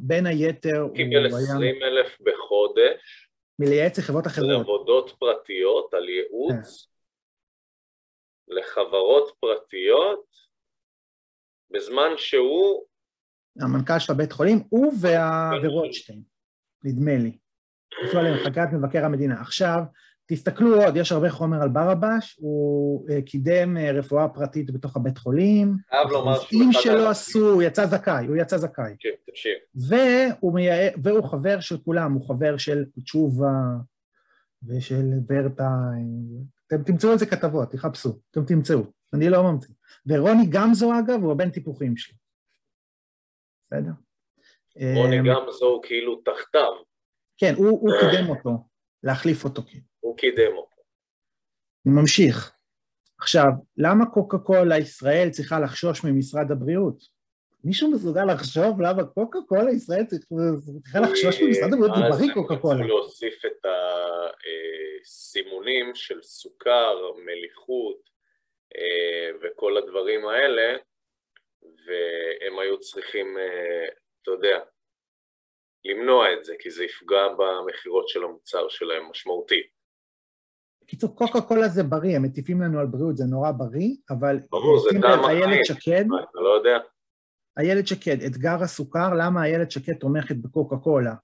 [SPEAKER 1] בין היתר הוא היה...
[SPEAKER 2] קיבל 20 אלף בחודש.
[SPEAKER 1] מלייעץ לחברות אחרות.
[SPEAKER 2] לעבודות פרטיות על ייעוץ לחברות פרטיות בזמן שהוא...
[SPEAKER 1] המנכ"ל של הבית חולים, הוא וה... ורוטשטיין, נדמה לי. עשו עליהם חקרת מבקר המדינה. עכשיו, תסתכלו עוד, יש הרבה חומר על ברבש, הוא uh, קידם uh, רפואה פרטית בתוך הבית חולים.
[SPEAKER 2] חייב לומר
[SPEAKER 1] שהוא אחד... שלא עשו, הוא יצא זכאי, הוא יצא זכאי.
[SPEAKER 2] כן, תקשיב.
[SPEAKER 1] והוא, מייע... והוא חבר של כולם, הוא חבר של תשובה ושל ברטיים. אתם תמצאו על זה כתבות, תחפשו, אתם תמצאו, אני לא ממציא. ורוני גמזו, אגב, הוא הבן טיפוחים שלי. בסדר?
[SPEAKER 2] רוני גמזו הוא כאילו תחתיו.
[SPEAKER 1] כן, הוא, הוא קידם אותו, להחליף אותו כאילו.
[SPEAKER 2] הוא קידם אותו.
[SPEAKER 1] אני ממשיך. עכשיו, למה קוקה קולה ישראל צריכה לחשוש ממשרד הבריאות? מישהו מסוגל לחשוב למה קוקה קולה ישראל צריכה לחשוש ממשרד הבריאות? זה בריא קוקה קולה.
[SPEAKER 2] אז להוסיף את הסימונים של סוכר, מליחות וכל הדברים האלה, והם היו צריכים, אתה יודע, למנוע את זה, כי זה יפגע במכירות של המוצר שלהם משמעותית.
[SPEAKER 1] בקיצור, קוקה קולה זה בריא, הם מטיפים לנו על בריאות, זה נורא בריא, אבל...
[SPEAKER 2] ברור, זה טעם.
[SPEAKER 1] איילת שקד...
[SPEAKER 2] אתה לא יודע.
[SPEAKER 1] איילת שקד, אתגר הסוכר, למה איילת שקד תומכת בקוקה קולה?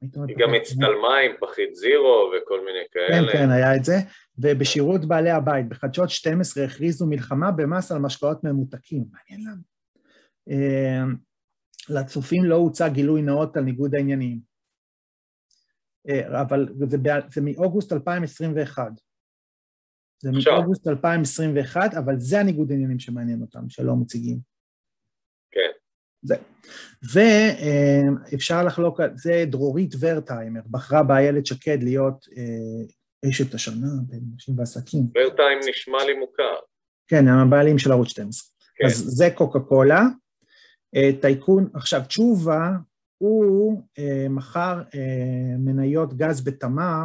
[SPEAKER 2] היא גם הצטלמה עם פחית זירו וכל מיני כאלה.
[SPEAKER 1] כן, כן, היה את זה. ובשירות בעלי הבית, בחדשות 12 הכריזו מלחמה במס על משקאות ממותקים. מעניין למה. לצופים לא הוצא גילוי נאות על ניגוד העניינים. אבל זה, זה מאוגוסט 2021. זה מאוגוסט 2021, אבל זה הניגוד העניינים שמעניין אותם, שלא מציגים.
[SPEAKER 2] כן.
[SPEAKER 1] זה. ואפשר לחלוק, זה דרורית ורטהיימר, בחרה באיילת שקד להיות אה, אשת השנה בין נשים ועסקים.
[SPEAKER 2] ורטהיים נשמע לי מוכר.
[SPEAKER 1] כן, הם הבעלים של ערוץ 12. כן. אז זה קוקה קולה. טייקון, עכשיו תשובה, הוא אה, מכר אה, מניות גז בתמר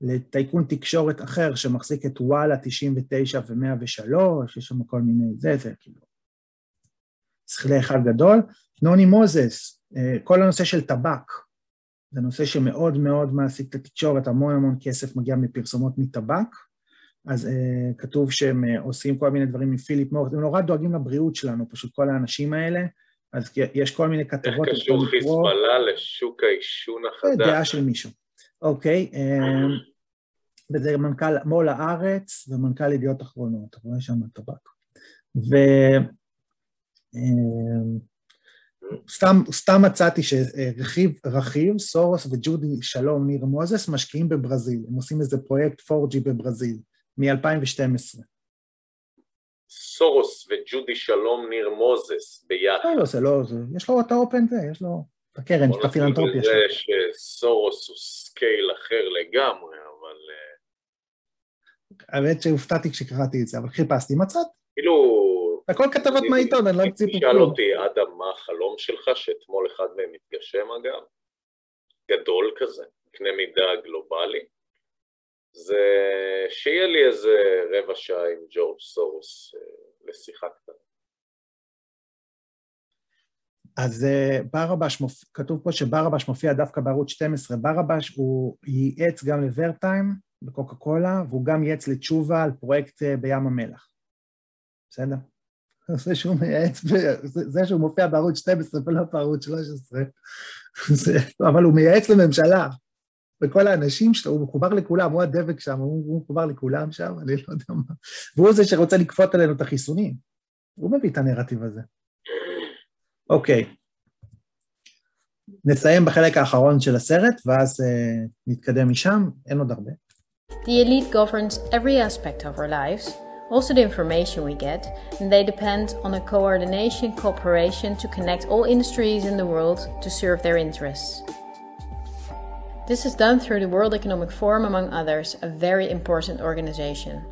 [SPEAKER 1] לטייקון תקשורת אחר שמחזיק את וואלה 99 ו-103, יש שם כל מיני, זה, זה כאילו, שכלי אחד גדול. נוני מוזס, אה, כל הנושא של טבק, זה נושא שמאוד מאוד מעסיק את התקשורת, המון המון כסף מגיע מפרסומות מטבק, אז uh, כתוב שהם uh, עושים כל מיני דברים עם פיליפ מורט, הם נורא דואגים לבריאות שלנו, פשוט כל האנשים האלה, אז יש כל מיני כתבות...
[SPEAKER 2] איך קשור חיזבאללה לשוק העישון החדש?
[SPEAKER 1] זה דעה של מישהו. אוקיי, וזה מנכ"ל מו"ל הארץ ומנכ"ל ידיעות אחרונות, אתה רואה שם טבק. ו... סתם, סתם מצאתי שרכיב, רכיב, סורוס וג'ודי שלום ניר מוזס משקיעים בברזיל, הם עושים איזה פרויקט 4G בברזיל, מ-2012.
[SPEAKER 2] סורוס וג'ודי שלום ניר מוזס ביחד.
[SPEAKER 1] לא, לא, זה לא, זה, יש לו את האופן זה, יש לו את הקרן, את הפילנטרופיה
[SPEAKER 2] שלו. שסורוס הוא scale אחר לגמרי, אבל...
[SPEAKER 1] האמת שהופתעתי כשקראתי את זה, אבל חיפשתי, מצאתי.
[SPEAKER 2] כאילו...
[SPEAKER 1] הכל כתבות מהעיתון, אני לא אמציא פה כלום.
[SPEAKER 2] תשאל אותי, אדם, מה החלום שלך, שאתמול אחד מהם התגשם אגב? גדול כזה, קנה מידה גלובלי. זה שיהיה לי איזה רבע שעה עם ג'ורג' סורוס לשיחה קטנה.
[SPEAKER 1] אז ברבש, כתוב פה שברבש מופיע דווקא בערוץ 12, ברבש הוא ייעץ גם לוורטיים בקוקה קולה, והוא גם ייעץ לתשובה על פרויקט בים המלח. בסדר? זה שהוא מייעץ, זה שהוא מופיע בערוץ 12 ולא בערוץ 13, אבל הוא מייעץ לממשלה, וכל האנשים שלו, הוא מחובר לכולם, הוא הדבק שם, הוא מחובר לכולם שם, אני לא יודע מה. והוא זה שרוצה לכפות עלינו את החיסונים. הוא מביא את הנרטיב הזה. אוקיי. נסיים בחלק האחרון של הסרט, ואז uh, נתקדם משם, אין עוד הרבה.
[SPEAKER 4] The elite governs every aspect of our lives, also the information we get, and they depend on a coordination cooperation to connect all industries in the world to serve their interests. This is done through the World Economic Forum, among others, a very important organization.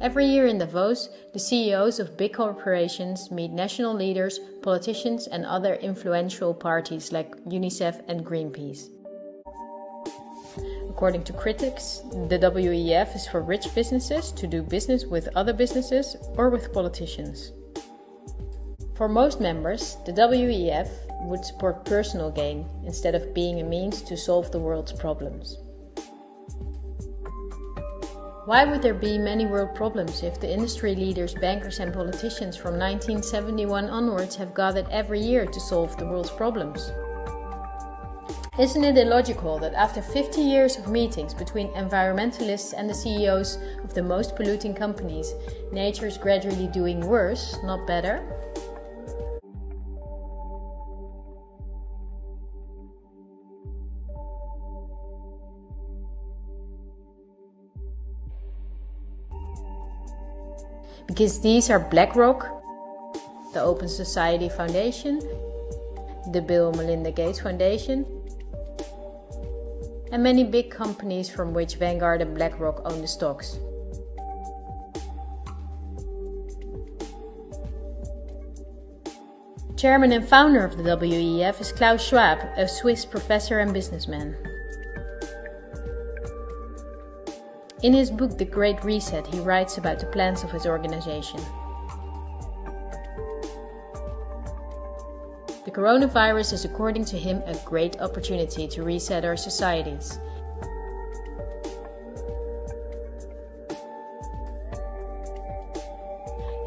[SPEAKER 4] Every year in Davos, the CEOs of big corporations meet national leaders, politicians, and other influential parties like UNICEF and Greenpeace. According to critics, the WEF is for rich businesses to do business with other businesses or with politicians. For most members, the WEF would support personal gain instead of being a means to solve the world's problems. Why would there be many world problems if the industry leaders, bankers, and politicians from 1971 onwards have gathered every year to solve the world's problems? Isn't it illogical that after 50 years of meetings between environmentalists and the CEOs of the most polluting companies, nature is gradually doing worse, not better? Because these are BlackRock, the Open Society Foundation, the Bill Melinda Gates Foundation, and many big companies from which Vanguard and BlackRock own the stocks. Chairman and founder of the WEF is Klaus Schwab, a Swiss professor and businessman. In his book The Great Reset, he writes about the plans of his organization. Coronavirus is, according to him, a great opportunity to reset our societies.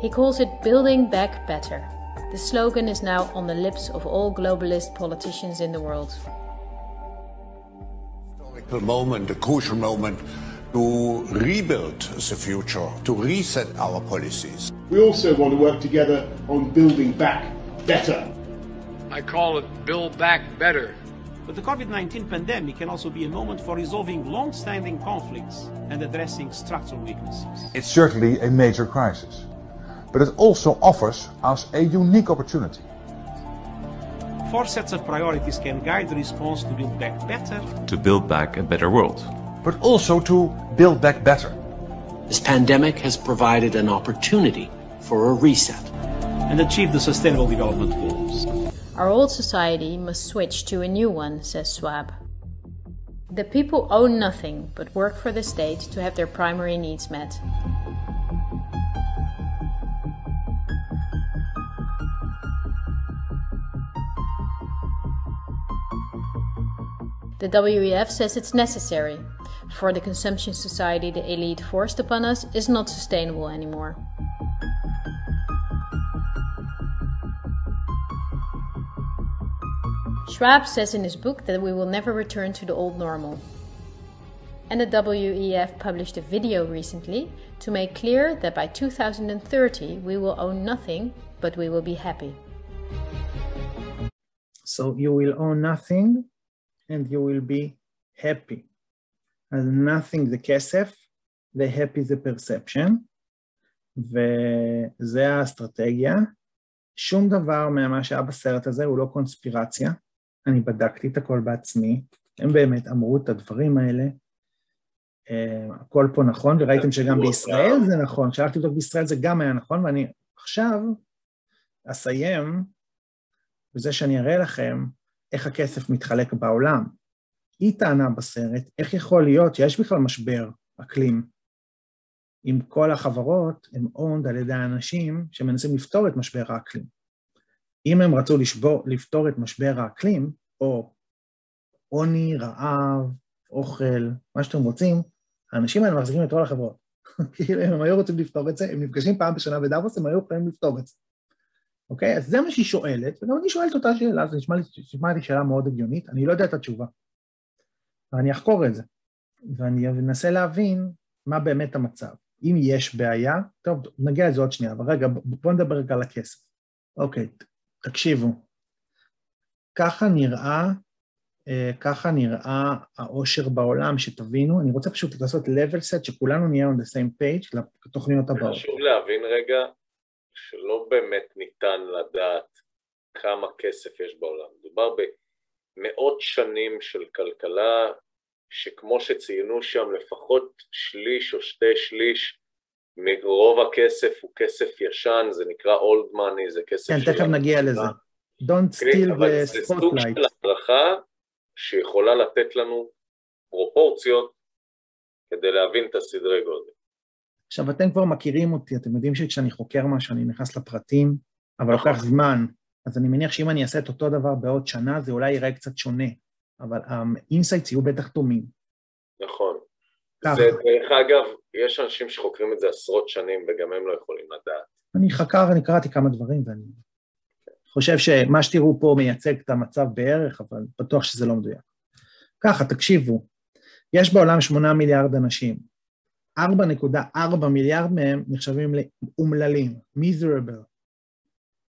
[SPEAKER 4] He calls it Building Back Better. The slogan is now on the lips of all globalist politicians in the world.
[SPEAKER 11] Historical moment, a crucial moment to rebuild the future, to reset our policies.
[SPEAKER 12] We also want to work together on building back better.
[SPEAKER 13] I call it Build Back Better.
[SPEAKER 14] But the COVID 19 pandemic can also be a moment for resolving long standing conflicts and addressing structural weaknesses.
[SPEAKER 15] It's certainly a major crisis, but it also offers us a unique opportunity.
[SPEAKER 14] Four sets of priorities can guide the response to build back better,
[SPEAKER 16] to build back a better world,
[SPEAKER 15] but also to build back better.
[SPEAKER 17] This pandemic has provided an opportunity for a reset
[SPEAKER 14] and achieve the Sustainable Development Goals.
[SPEAKER 4] Our old society must switch to a new one, says Schwab. The people own nothing but work for the state to have their primary needs met. The WEF says it's necessary, for the consumption society the elite forced upon us is not sustainable anymore. Schwab says in his book that we will never return to the old normal. And the WEF published a video recently to make clear that by 2030 we will own nothing, but we will be happy.
[SPEAKER 1] So you will own nothing and you will be happy. אז nothing זה כסף, ו-happy זה perception, וזה האסטרטגיה. שום דבר ממה שהיה בסרט הזה הוא לא קונספירציה, אני בדקתי את הכל בעצמי, הם באמת אמרו את הדברים האלה, הכל פה נכון, וראיתם שגם בישראל זה נכון, כשהלכתי לבדוק בישראל זה גם היה נכון, ואני עכשיו אסיים בזה שאני אראה לכם איך הכסף מתחלק בעולם. היא טענה בסרט, איך יכול להיות שיש בכלל משבר אקלים אם כל החברות הן owned על ידי האנשים שמנסים לפתור את משבר האקלים. אם הם רצו לשבור, לפתור את משבר האקלים, או עוני, רעב, אוכל, מה שאתם רוצים, האנשים האלה מחזיקים את כל החברות. כאילו, אם הם היו רוצים לפתור את זה, הם נפגשים פעם בשנה בדאבוס, הם היו יכולים לפתור את זה. אוקיי? אז זה מה שהיא שואלת, וגם אני שואלת אותה שאלה, זה נשמע לי, שאלה מאוד הגיונית, אני לא יודע את התשובה. ואני אחקור את זה, ואני אנסה להבין מה באמת המצב. אם יש בעיה, טוב, נגיע לזה עוד שנייה, אבל רגע, בואו נדבר רגע על הכסף. אוקיי, תקשיבו, ככה נראה, ככה נראה העושר בעולם, שתבינו, אני רוצה פשוט לעשות level set, שכולנו נהיה on the same page לתוכניות הבאות.
[SPEAKER 2] חשוב להבין רגע, שלא באמת ניתן לדעת כמה כסף יש בעולם. מדובר במאות שנים של כלכלה, שכמו שציינו שם, לפחות שליש או שתי שליש מרוב הכסף הוא כסף ישן, זה נקרא old money, זה כסף
[SPEAKER 1] כן, תכף נגיע לזה. Don't steal
[SPEAKER 2] the spotlight. זה סוג של הדרכה שיכולה לתת לנו פרופורציות כדי להבין את הסדרי גודל.
[SPEAKER 1] עכשיו, אתם כבר מכירים אותי, אתם יודעים שכשאני חוקר משהו אני נכנס לפרטים, אבל לוקח זמן, אז אני מניח שאם אני אעשה את אותו דבר בעוד שנה, זה אולי ייראה קצת שונה, אבל ה insights יהיו בטח דומים.
[SPEAKER 2] נכון. ככה. זה דרך אגב יש אנשים שחוקרים את זה עשרות שנים וגם הם לא יכולים לדעת.
[SPEAKER 1] אני חקר, אני קראתי כמה דברים ואני חושב שמה שתראו פה מייצג את המצב בערך, אבל בטוח שזה לא מדויק. ככה, תקשיבו, יש בעולם שמונה מיליארד אנשים, 4.4 מיליארד מהם נחשבים לאומללים, מיזרבל.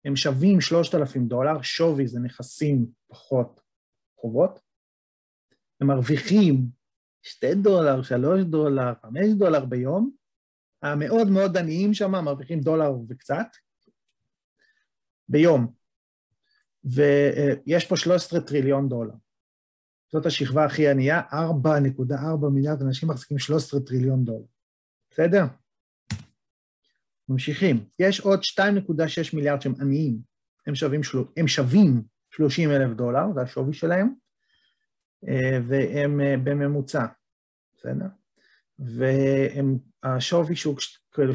[SPEAKER 1] הם שווים 3,000 דולר, שווי זה נכסים פחות חובות. הם מרוויחים 2 דולר, 3 דולר, 5 דולר ביום. המאוד מאוד עניים שם מרוויחים דולר וקצת ביום. ויש פה 13 טריליון דולר. זאת השכבה הכי ענייה, 4.4 מיליארד אנשים מחזיקים 13 טריליון דולר. בסדר? ממשיכים. יש עוד 2.6 מיליארד שהם עניים, הם שווים, של... הם שווים 30 אלף דולר, זה השווי שלהם, והם אה, בממוצע, בסדר? והשווי שהוא, כאילו,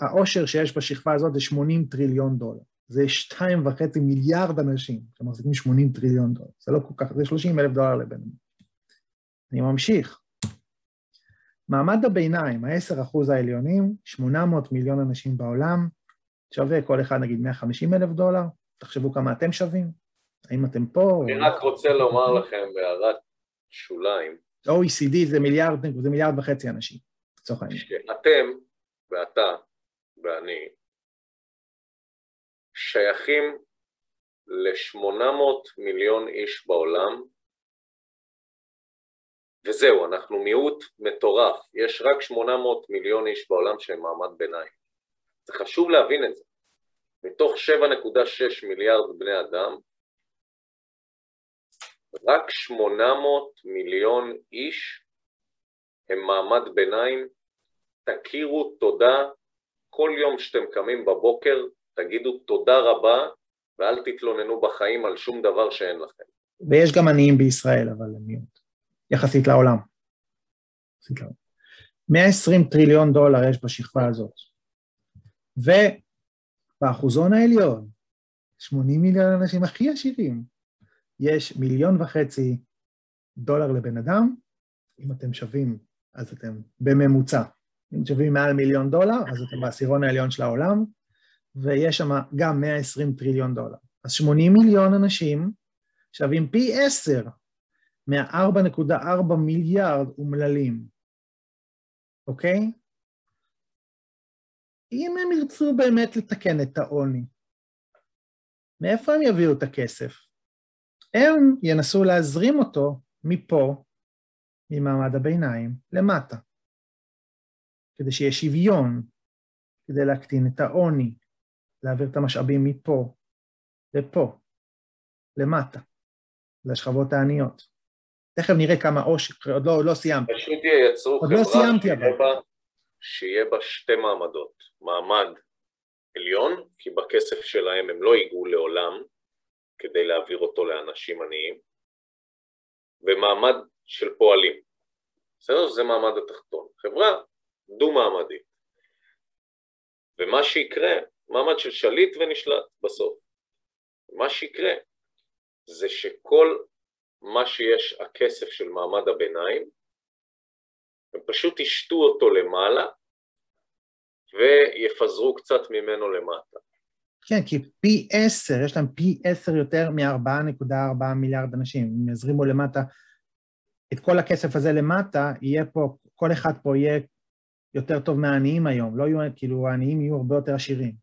[SPEAKER 1] העושר שיש בשכבה הזאת זה 80 טריליון דולר. זה 2.5 מיליארד אנשים שמחזיקים 80 טריליון דולר. זה לא כל כך, זה 30 אלף דולר לבן אדם. אני ממשיך. מעמד הביניים, ה-10 אחוז העליונים, 800 מיליון אנשים בעולם, שווה כל אחד נגיד 150 אלף דולר, תחשבו כמה אתם שווים, האם אתם פה?
[SPEAKER 2] אני רק רוצה לומר לכם בהערת שוליים.
[SPEAKER 1] OECD זה מיליארד, זה מיליארד וחצי אנשים, לצורך העניין.
[SPEAKER 2] שאתם ואתה ואני שייכים ל-800 מיליון איש בעולם וזהו, אנחנו מיעוט מטורף, יש רק 800 מיליון איש בעולם שהם מעמד ביניים. זה חשוב להבין את זה. מתוך 7.6 מיליארד בני אדם, רק 800 מיליון איש הם מעמד ביניים. תכירו תודה, כל יום שאתם קמים בבוקר, תגידו תודה רבה ואל תתלוננו בחיים על שום דבר שאין לכם.
[SPEAKER 1] ויש גם עניים בישראל, אבל הם מיעוט. יחסית לעולם. 120 טריליון דולר יש בשכבה הזאת. ובאחוזון העליון, 80 מיליון אנשים הכי עשירים, יש מיליון וחצי דולר לבן אדם, אם אתם שווים, אז אתם בממוצע. אם שווים מעל מיליון דולר, אז אתם בעשירון העליון של העולם, ויש שם גם 120 טריליון דולר. אז 80 מיליון אנשים שווים פי עשר מה-4.4 מיליארד אומללים, אוקיי? אם הם ירצו באמת לתקן את העוני, מאיפה הם יביאו את הכסף? הם ינסו להזרים אותו מפה, ממעמד הביניים, למטה, כדי שיהיה שוויון, כדי להקטין את העוני, להעביר את המשאבים מפה לפה, למטה, לשכבות העניות. תכף נראה כמה עושק, עוד לא, לא סיימתי.
[SPEAKER 2] פשוט ייצרו
[SPEAKER 1] חברה לא סיימתי,
[SPEAKER 2] שיהיה, בה, שיהיה בה שתי מעמדות, מעמד עליון, כי בכסף שלהם הם לא ייגעו לעולם כדי להעביר אותו לאנשים עניים, ומעמד של פועלים. בסדר? זה מעמד התחתון. חברה דו-מעמדית. ומה שיקרה, מעמד של שליט ונשלט בסוף. מה שיקרה זה שכל מה שיש הכסף של מעמד הביניים, הם פשוט ישתו אותו למעלה ויפזרו קצת ממנו למטה.
[SPEAKER 1] כן, כי פי עשר, יש להם פי עשר יותר מ-4.4 מיליארד אנשים. אם יזרימו למטה את כל הכסף הזה למטה, יהיה פה, כל אחד פה יהיה יותר טוב מהעניים היום, לא יהיו, כאילו העניים יהיו הרבה יותר עשירים.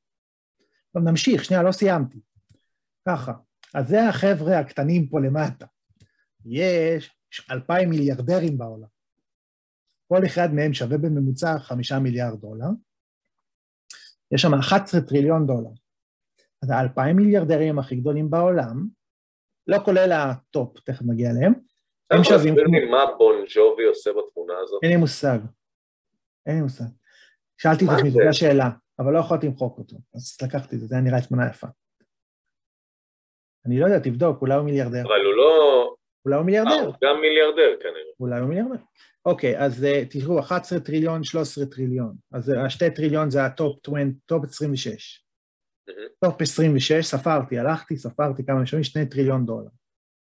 [SPEAKER 1] טוב, נמשיך, שנייה, לא סיימתי. ככה, אז זה החבר'ה הקטנים פה למטה. יש אלפיים מיליארדרים בעולם. כל אחד מהם שווה בממוצע חמישה מיליארד דולר. יש שם 11 טריליון דולר. אז האלפיים מיליארדרים הכי גדולים בעולם, לא כולל ה top, תכף נגיע אליהם,
[SPEAKER 2] הם שווים... אתה יכול להסביר לי מה בון ג'ובי עושה בתמונה הזאת?
[SPEAKER 1] אין לי מושג. אין לי מושג. שאלתי את עצמי, זו השאלה, אבל לא יכולתי למחוק אותו, אז לקחתי את זה, זה היה נראה תמונה יפה. אני לא יודע, תבדוק, אולי הוא מיליארדר.
[SPEAKER 2] אבל הוא לא...
[SPEAKER 1] אולי הוא מיליארדר.
[SPEAKER 2] הוא גם מיליארדר כנראה.
[SPEAKER 1] אולי הוא מיליארדר. אוקיי, אז uh, תראו, 11 טריליון, 13 טריליון. אז השתי טריליון זה ה top 20, top 26. top 26, ספרתי, הלכתי, ספרתי כמה שווים, שני טריליון דולר.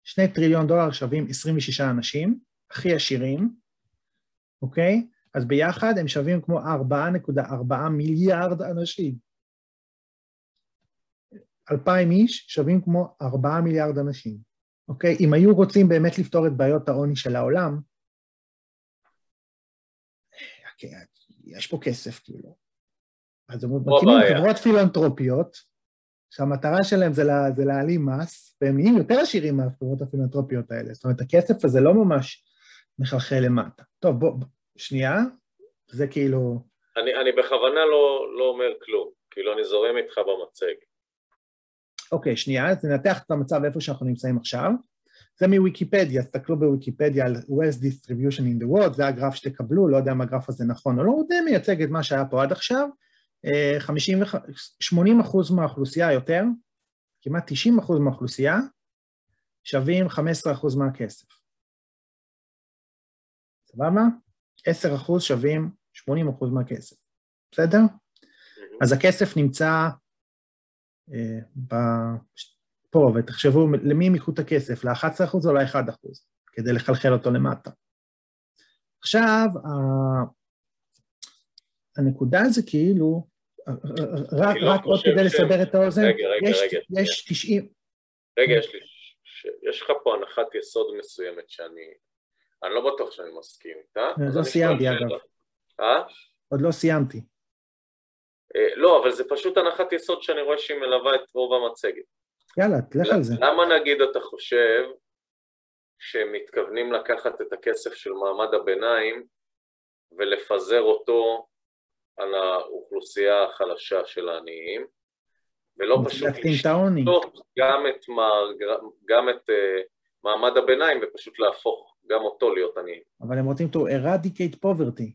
[SPEAKER 1] שני טריליון דולר שווים 26 אנשים, הכי עשירים, אוקיי? אז ביחד הם שווים כמו 4.4 מיליארד אנשים. 2,000 איש שווים כמו 4 מיליארד אנשים, אוקיי? אם היו רוצים באמת לפתור את בעיות העוני של העולם, יש פה כסף, כאילו. אז הם מקימים חברות פילנטרופיות, שהמטרה שלהם זה, לה, זה להעלים מס, והם נהיים יותר עשירים מהחברות הפילנטרופיות האלה. זאת אומרת, הכסף הזה לא ממש מחלחל למטה. טוב, בוא, שנייה, זה כאילו...
[SPEAKER 2] אני, אני בכוונה לא, לא אומר כלום, כאילו אני זורם איתך במצג.
[SPEAKER 1] אוקיי, שנייה, אז ננתח את המצב איפה שאנחנו נמצאים עכשיו. זה מוויקיפדיה, תסתכלו בוויקיפדיה על Wealth Distribution in the World, זה הגרף שתקבלו, לא יודע אם הגרף הזה נכון או לא, הוא די מייצג את מה שהיה פה עד עכשיו. 50, 80 אחוז מהאוכלוסייה יותר, כמעט 90 אחוז מהאוכלוסייה, שווים 15 אחוז מהכסף. סבבה? 10 אחוז שווים 80 אחוז מהכסף, בסדר? אז הכסף נמצא אה, ב... פה, ותחשבו למי הם ייקחו את הכסף, ל-11 אחוז או ל-1 אחוז, כדי לחלחל אותו למטה. עכשיו, הנקודה זה כאילו, רק,
[SPEAKER 2] לא
[SPEAKER 1] רק עוד כדי. לסבר את האוזן,
[SPEAKER 2] רגע, רגע,
[SPEAKER 1] יש,
[SPEAKER 2] רגע.
[SPEAKER 1] יש 90...
[SPEAKER 2] רגע, יש לי... יש לך פה הנחת יסוד מסוימת שאני... אני לא בטוח שאני מסכים איתה.
[SPEAKER 1] לא סיימתי אגב.
[SPEAKER 2] אה?
[SPEAKER 1] עוד לא סיימתי.
[SPEAKER 2] אה, לא, אבל זה פשוט הנחת יסוד שאני רואה שהיא מלווה את רוב המצגת.
[SPEAKER 1] יאללה, תלך על זה.
[SPEAKER 2] למה נגיד אתה חושב שהם מתכוונים לקחת את הכסף של מעמד הביניים ולפזר אותו על האוכלוסייה החלשה של העניים, ולא פשוט לשתות גם את, מר, גם את uh, מעמד הביניים ופשוט להפוך גם אותו להיות עניים.
[SPEAKER 1] אבל הם רוצים to eradicate poverty.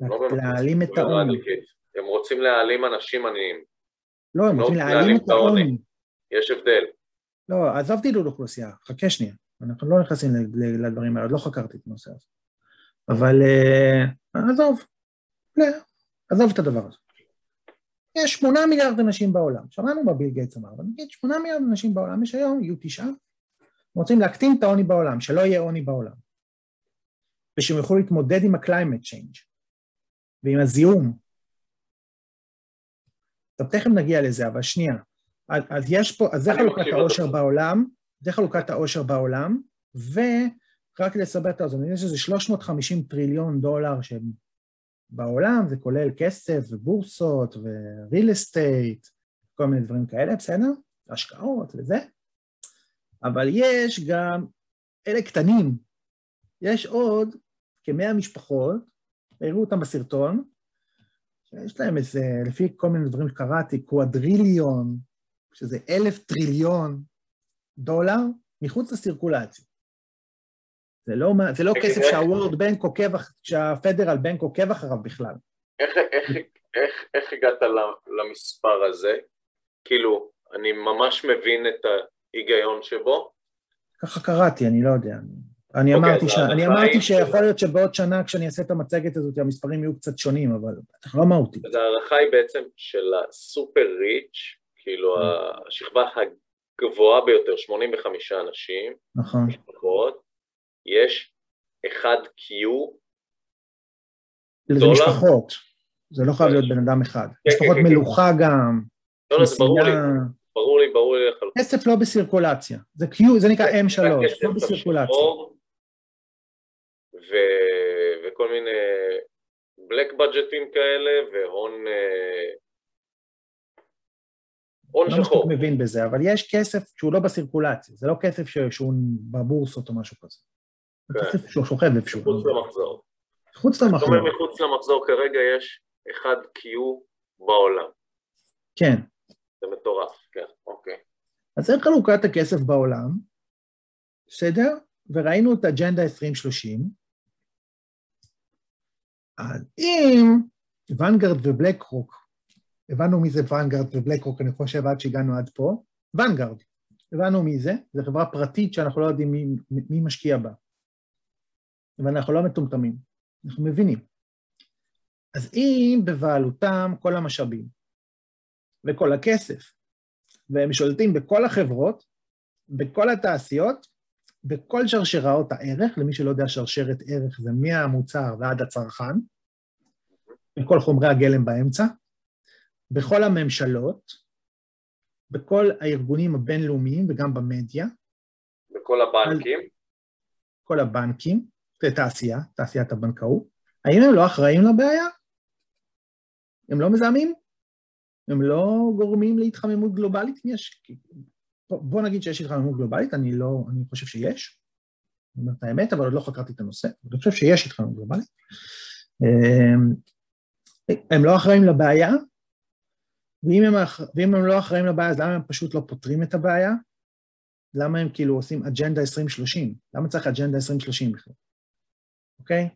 [SPEAKER 1] לא להעלים את העוני.
[SPEAKER 2] הם רוצים להעלים אנשים עניים.
[SPEAKER 1] לא, הם רוצים להעלים את העוני.
[SPEAKER 2] יש הבדל.
[SPEAKER 1] לא, עזוב דילול אוכלוסייה, חכה שנייה. אנחנו לא נכנסים לדברים האלה, עוד לא חקרתי את הנושא הזה. אבל עזוב, לא, עזוב את הדבר הזה. יש שמונה מיליארד אנשים בעולם, שמענו מה ביל גייטס אמר, אבל נגיד שמונה מיליארד אנשים בעולם, יש היום, יהיו תשעה, רוצים להקטין את העוני בעולם, שלא יהיה עוני בעולם, ושהם יוכלו להתמודד עם ה-climate change ועם הזיהום. טוב, תכף נגיע לזה, אבל שנייה. אז יש פה, אז זה חלוקת העושר בעולם, זה חלוקת העושר בעולם, ורק לסבר את האוזן, יש איזה 350 טריליון דולר שהם בעולם, זה כולל כסף ובורסות וריל אסטייט, כל מיני דברים כאלה, בסדר? השקעות וזה. אבל יש גם, אלה קטנים, יש עוד כמאה משפחות, הראו אותם בסרטון, שיש להם איזה, לפי כל מיני דברים שקראתי, קוואדריליון, שזה אלף טריליון דולר, מחוץ לסירקולציה. זה לא, זה לא כסף שהוורד בנק עוקב, שהפדרל בנק עוקב אחריו בכלל.
[SPEAKER 2] איך, איך, איך, איך הגעת למספר הזה? כאילו, אני ממש מבין את ההיגיון שבו.
[SPEAKER 1] ככה קראתי, אני לא יודע. אני okay, אוקיי, אמרתי, ש... אני אמרתי שיכול להיות שבעוד שנה כשאני אעשה את המצגת הזאת המספרים יהיו קצת שונים, אבל בטח לא מהותי.
[SPEAKER 2] אז ההערכה היא בעצם של הסופר ריץ', כאילו mm. השכבה הגבוהה ביותר, 85 אנשים,
[SPEAKER 1] נכון.
[SPEAKER 2] משפחות, יש 1Q
[SPEAKER 1] זה דולר. משפחות, זה לא חייב להיות בן אדם אחד. כן, משפחות כן, כן, מלוכה כן. גם.
[SPEAKER 2] לא, לא, זה ברור לי, ברור לי, ברור לי לחלוטין.
[SPEAKER 1] כסף לא בסירקולציה, זה Q, זה נקרא M3, לא בסירקולציה.
[SPEAKER 2] ו... וכל מיני בלק בדג'טים כאלה, והון... הון
[SPEAKER 1] לא שחור. לא מבין בזה, אבל יש כסף שהוא לא בסירקולציה, זה לא כסף שהוא בבורסות או משהו כזה. כן. כסף שהוא שוכב איפשהו.
[SPEAKER 2] מחוץ למחזור.
[SPEAKER 1] מחוץ למחזור. זאת אומרת,
[SPEAKER 2] מחוץ למחזור כרגע יש 1Q בעולם.
[SPEAKER 1] כן.
[SPEAKER 2] זה מטורף, כן, אוקיי.
[SPEAKER 1] אז זה חלוקת הכסף בעולם, בסדר? וראינו את אג'נדה 2030. אז אם Vanguard ו BlackRock הבנו מי זה Vanguard ו BlackRock, אני חושב עד שהגענו עד פה. Vanguard, הבנו מי זה, זו חברה פרטית שאנחנו לא יודעים מי, מי משקיע בה. אבל אנחנו לא מטומטמים, אנחנו מבינים. אז אם בבעלותם כל המשאבים וכל הכסף, והם שולטים בכל החברות, בכל התעשיות, בכל שרשראות הערך, למי שלא יודע, שרשרת ערך זה מהמוצר ועד הצרכן, בכל חומרי הגלם באמצע, בכל הממשלות, בכל הארגונים הבינלאומיים וגם במדיה.
[SPEAKER 2] בכל הבנקים.
[SPEAKER 1] כל הבנקים, תעשייה, תעשיית הבנקאות. האם הם לא אחראים לבעיה? הם לא מזהמים? הם לא גורמים להתחממות גלובלית? יש... בוא נגיד שיש התחממות גלובלית, אני לא, אני חושב שיש. אני אומר את האמת, אבל עוד לא חקרתי את הנושא. אני חושב שיש התחממות גלובלית. אמ, הם לא אחראים לבעיה, ואם הם, ואם הם לא אחראים לבעיה, אז למה הם פשוט לא פותרים את הבעיה? למה הם כאילו עושים אג'נדה 2030? למה צריך אג'נדה 2030 בכלל? אוקיי?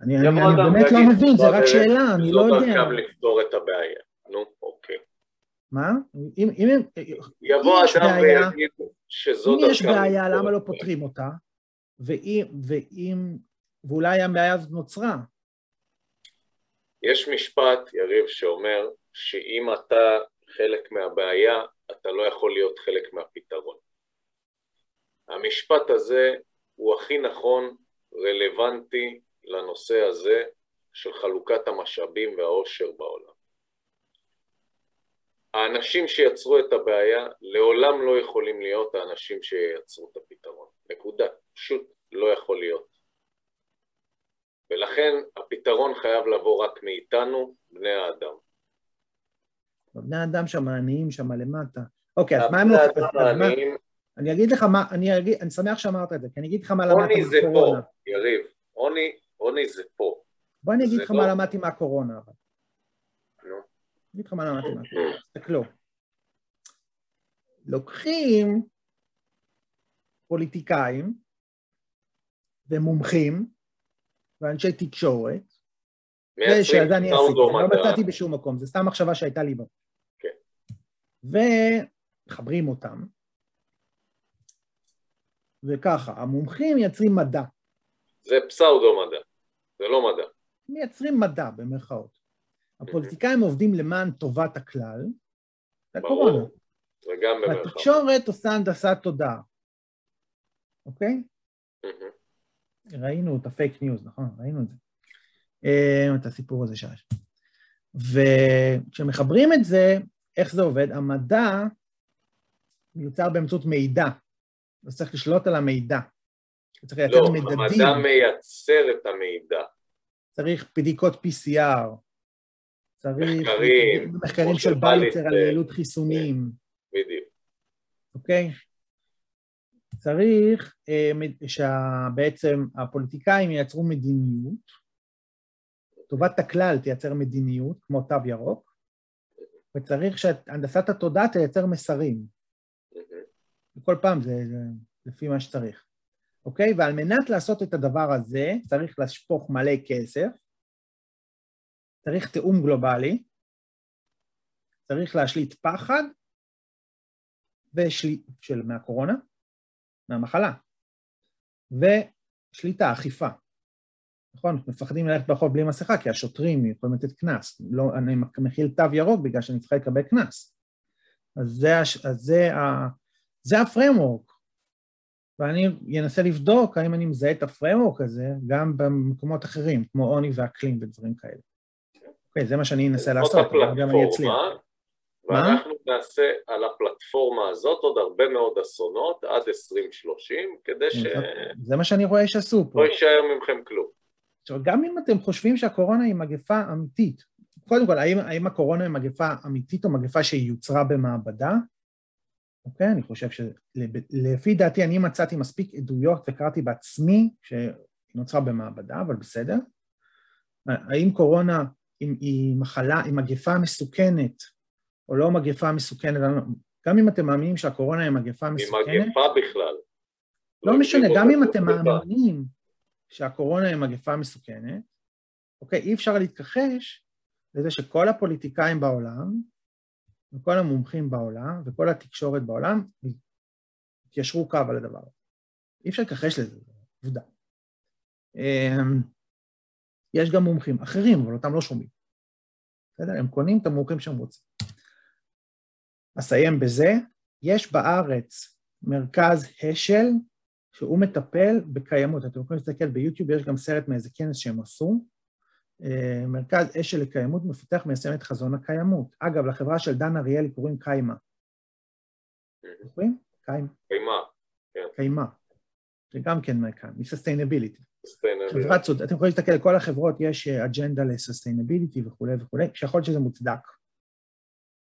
[SPEAKER 1] אני, אני, אני באמת לא מבין, זה רק שאלה, אני לא יודע.
[SPEAKER 2] זו דרכם לפתור את הבעיה. נו, אוקיי.
[SPEAKER 1] מה? אם, אם, אם
[SPEAKER 2] יבוא אדם ויגיד שזו דרכם
[SPEAKER 1] אם יש בעיה, למה לא פותרים אותה? ואם, ואם, ואולי הבעיה הזאת נוצרה.
[SPEAKER 2] יש משפט, יריב, שאומר שאם אתה חלק מהבעיה, אתה לא יכול להיות חלק מהפתרון. המשפט הזה הוא הכי נכון, רלוונטי לנושא הזה של חלוקת המשאבים והעושר בעולם. האנשים שיצרו את הבעיה לעולם לא יכולים להיות האנשים שיצרו את הפתרון. נקודה. פשוט לא יכול להיות. ולכן הפתרון חייב לבוא רק מאיתנו, בני האדם.
[SPEAKER 1] בני האדם שם העניים שם למטה. אוקיי, אז מה הם לא... אני אגיד לך מה, אני, אגיד, אני שמח שאמרת את זה, כי אני אגיד לך מה למדתי
[SPEAKER 2] מהקורונה. עוני זה פה, יריב, עוני, עוני זה פה.
[SPEAKER 1] בוא אני אגיד לך לא... מה למדתי מהקורונה. נו. אני אגיד לך מה למדתי מהקורונה, תסתכלו. לוקחים פוליטיקאים ומומחים ואנשי תקשורת, ושזה אני עשיתי, לא מצאתי בשום מקום, זו סתם מחשבה שהייתה לי בה. כן. ומחברים אותם, וככה, המומחים מייצרים מדע.
[SPEAKER 2] זה פסאודו מדע, זה לא מדע.
[SPEAKER 1] מייצרים מדע, במרכאות. הפוליטיקאים עובדים למען טובת הכלל, זה הקורונה.
[SPEAKER 2] וגם במרכאות.
[SPEAKER 1] התקשורת עושה הנדסת תודעה, אוקיי? ראינו את הפייק ניוז, נכון? ראינו את זה. אה, את הסיפור הזה שיש. וכשמחברים את זה, איך זה עובד? המדע מיוצר באמצעות מידע. אז צריך לשלוט על המידע. צריך לייצר
[SPEAKER 2] לא,
[SPEAKER 1] מדדים.
[SPEAKER 2] לא, המדע מייצר את המידע.
[SPEAKER 1] צריך בדיקות PCR. צריך
[SPEAKER 2] מחקרים,
[SPEAKER 1] מחקרים של בייצר על יעילות חיסונים.
[SPEAKER 2] בדיוק.
[SPEAKER 1] אוקיי? צריך אה, שבעצם הפוליטיקאים ייצרו מדיניות, טובת הכלל תייצר מדיניות, כמו תו ירוק, וצריך שהנדסת התודעה תייצר מסרים. וכל פעם זה, זה לפי מה שצריך. אוקיי? ועל מנת לעשות את הדבר הזה, צריך לשפוך מלא כסף, צריך תיאום גלובלי, צריך להשליט פחד ושל... של מהקורונה, מהמחלה, ושליטה, אכיפה. נכון? מפחדים ללכת ברחוב בלי מסכה, כי השוטרים יכולים לתת קנס. לא, אני מכיל תו ירוק בגלל שאני צריך לקבל קנס. אז זה, אז זה, ה, זה הפרמורק. ואני אנסה לבדוק האם אני מזהה את הפרמורק הזה גם במקומות אחרים, כמו עוני ואקלים ודברים כאלה. אוקיי, זה מה שאני אנסה לעשות, גם אני אצליח.
[SPEAKER 2] ואנחנו מה? נעשה על הפלטפורמה הזאת עוד הרבה מאוד אסונות עד 2030, כדי ש...
[SPEAKER 1] זה מה שאני רואה שעשו פה.
[SPEAKER 2] לא יישאר מכם כלום.
[SPEAKER 1] עכשיו, גם אם אתם חושבים שהקורונה היא מגפה אמיתית, קודם כל, האם, האם הקורונה היא מגפה אמיתית או מגפה שהיא יוצרה במעבדה? אוקיי, אני חושב שלפי דעתי אני מצאתי מספיק עדויות וקראתי בעצמי שהיא נוצרה במעבדה, אבל בסדר. האם קורונה היא, היא מחלה, היא מגפה מסוכנת או לא מגפה מסוכנת, גם אם אתם מאמינים שהקורונה היא מגפה מסוכנת...
[SPEAKER 2] היא מגפה בכלל.
[SPEAKER 1] לא, לא משנה, גם אם אתם מאמינים שהקורונה היא מגפה מסוכנת, אוקיי, אי אפשר להתכחש לזה שכל הפוליטיקאים בעולם, וכל המומחים בעולם, וכל התקשורת בעולם, התיישרו קו על הדבר הזה. אי אפשר להתכחש לזה, זו עובדה. אמ, יש גם מומחים אחרים, אבל אותם לא שומעים. בסדר? הם קונים את המומחים שהם רוצים. אסיים בזה, יש בארץ מרכז השל שהוא מטפל בקיימות. אתם יכולים להסתכל ביוטיוב, יש גם סרט מאיזה כנס שהם עשו. אה, מרכז אשל לקיימות מפתח מיישם את חזון הקיימות. אגב, לחברה של דן אריאלי קוראים קיימה. זוכרים? קיימה.
[SPEAKER 2] קיימה,
[SPEAKER 1] כן. קיימה. זה גם כן מ-sustainability. חברת סוד, אתם יכולים להסתכל, לכל החברות יש אג'נדה ל-sustainability וכולי וכולי, שיכול להיות שזה מוצדק.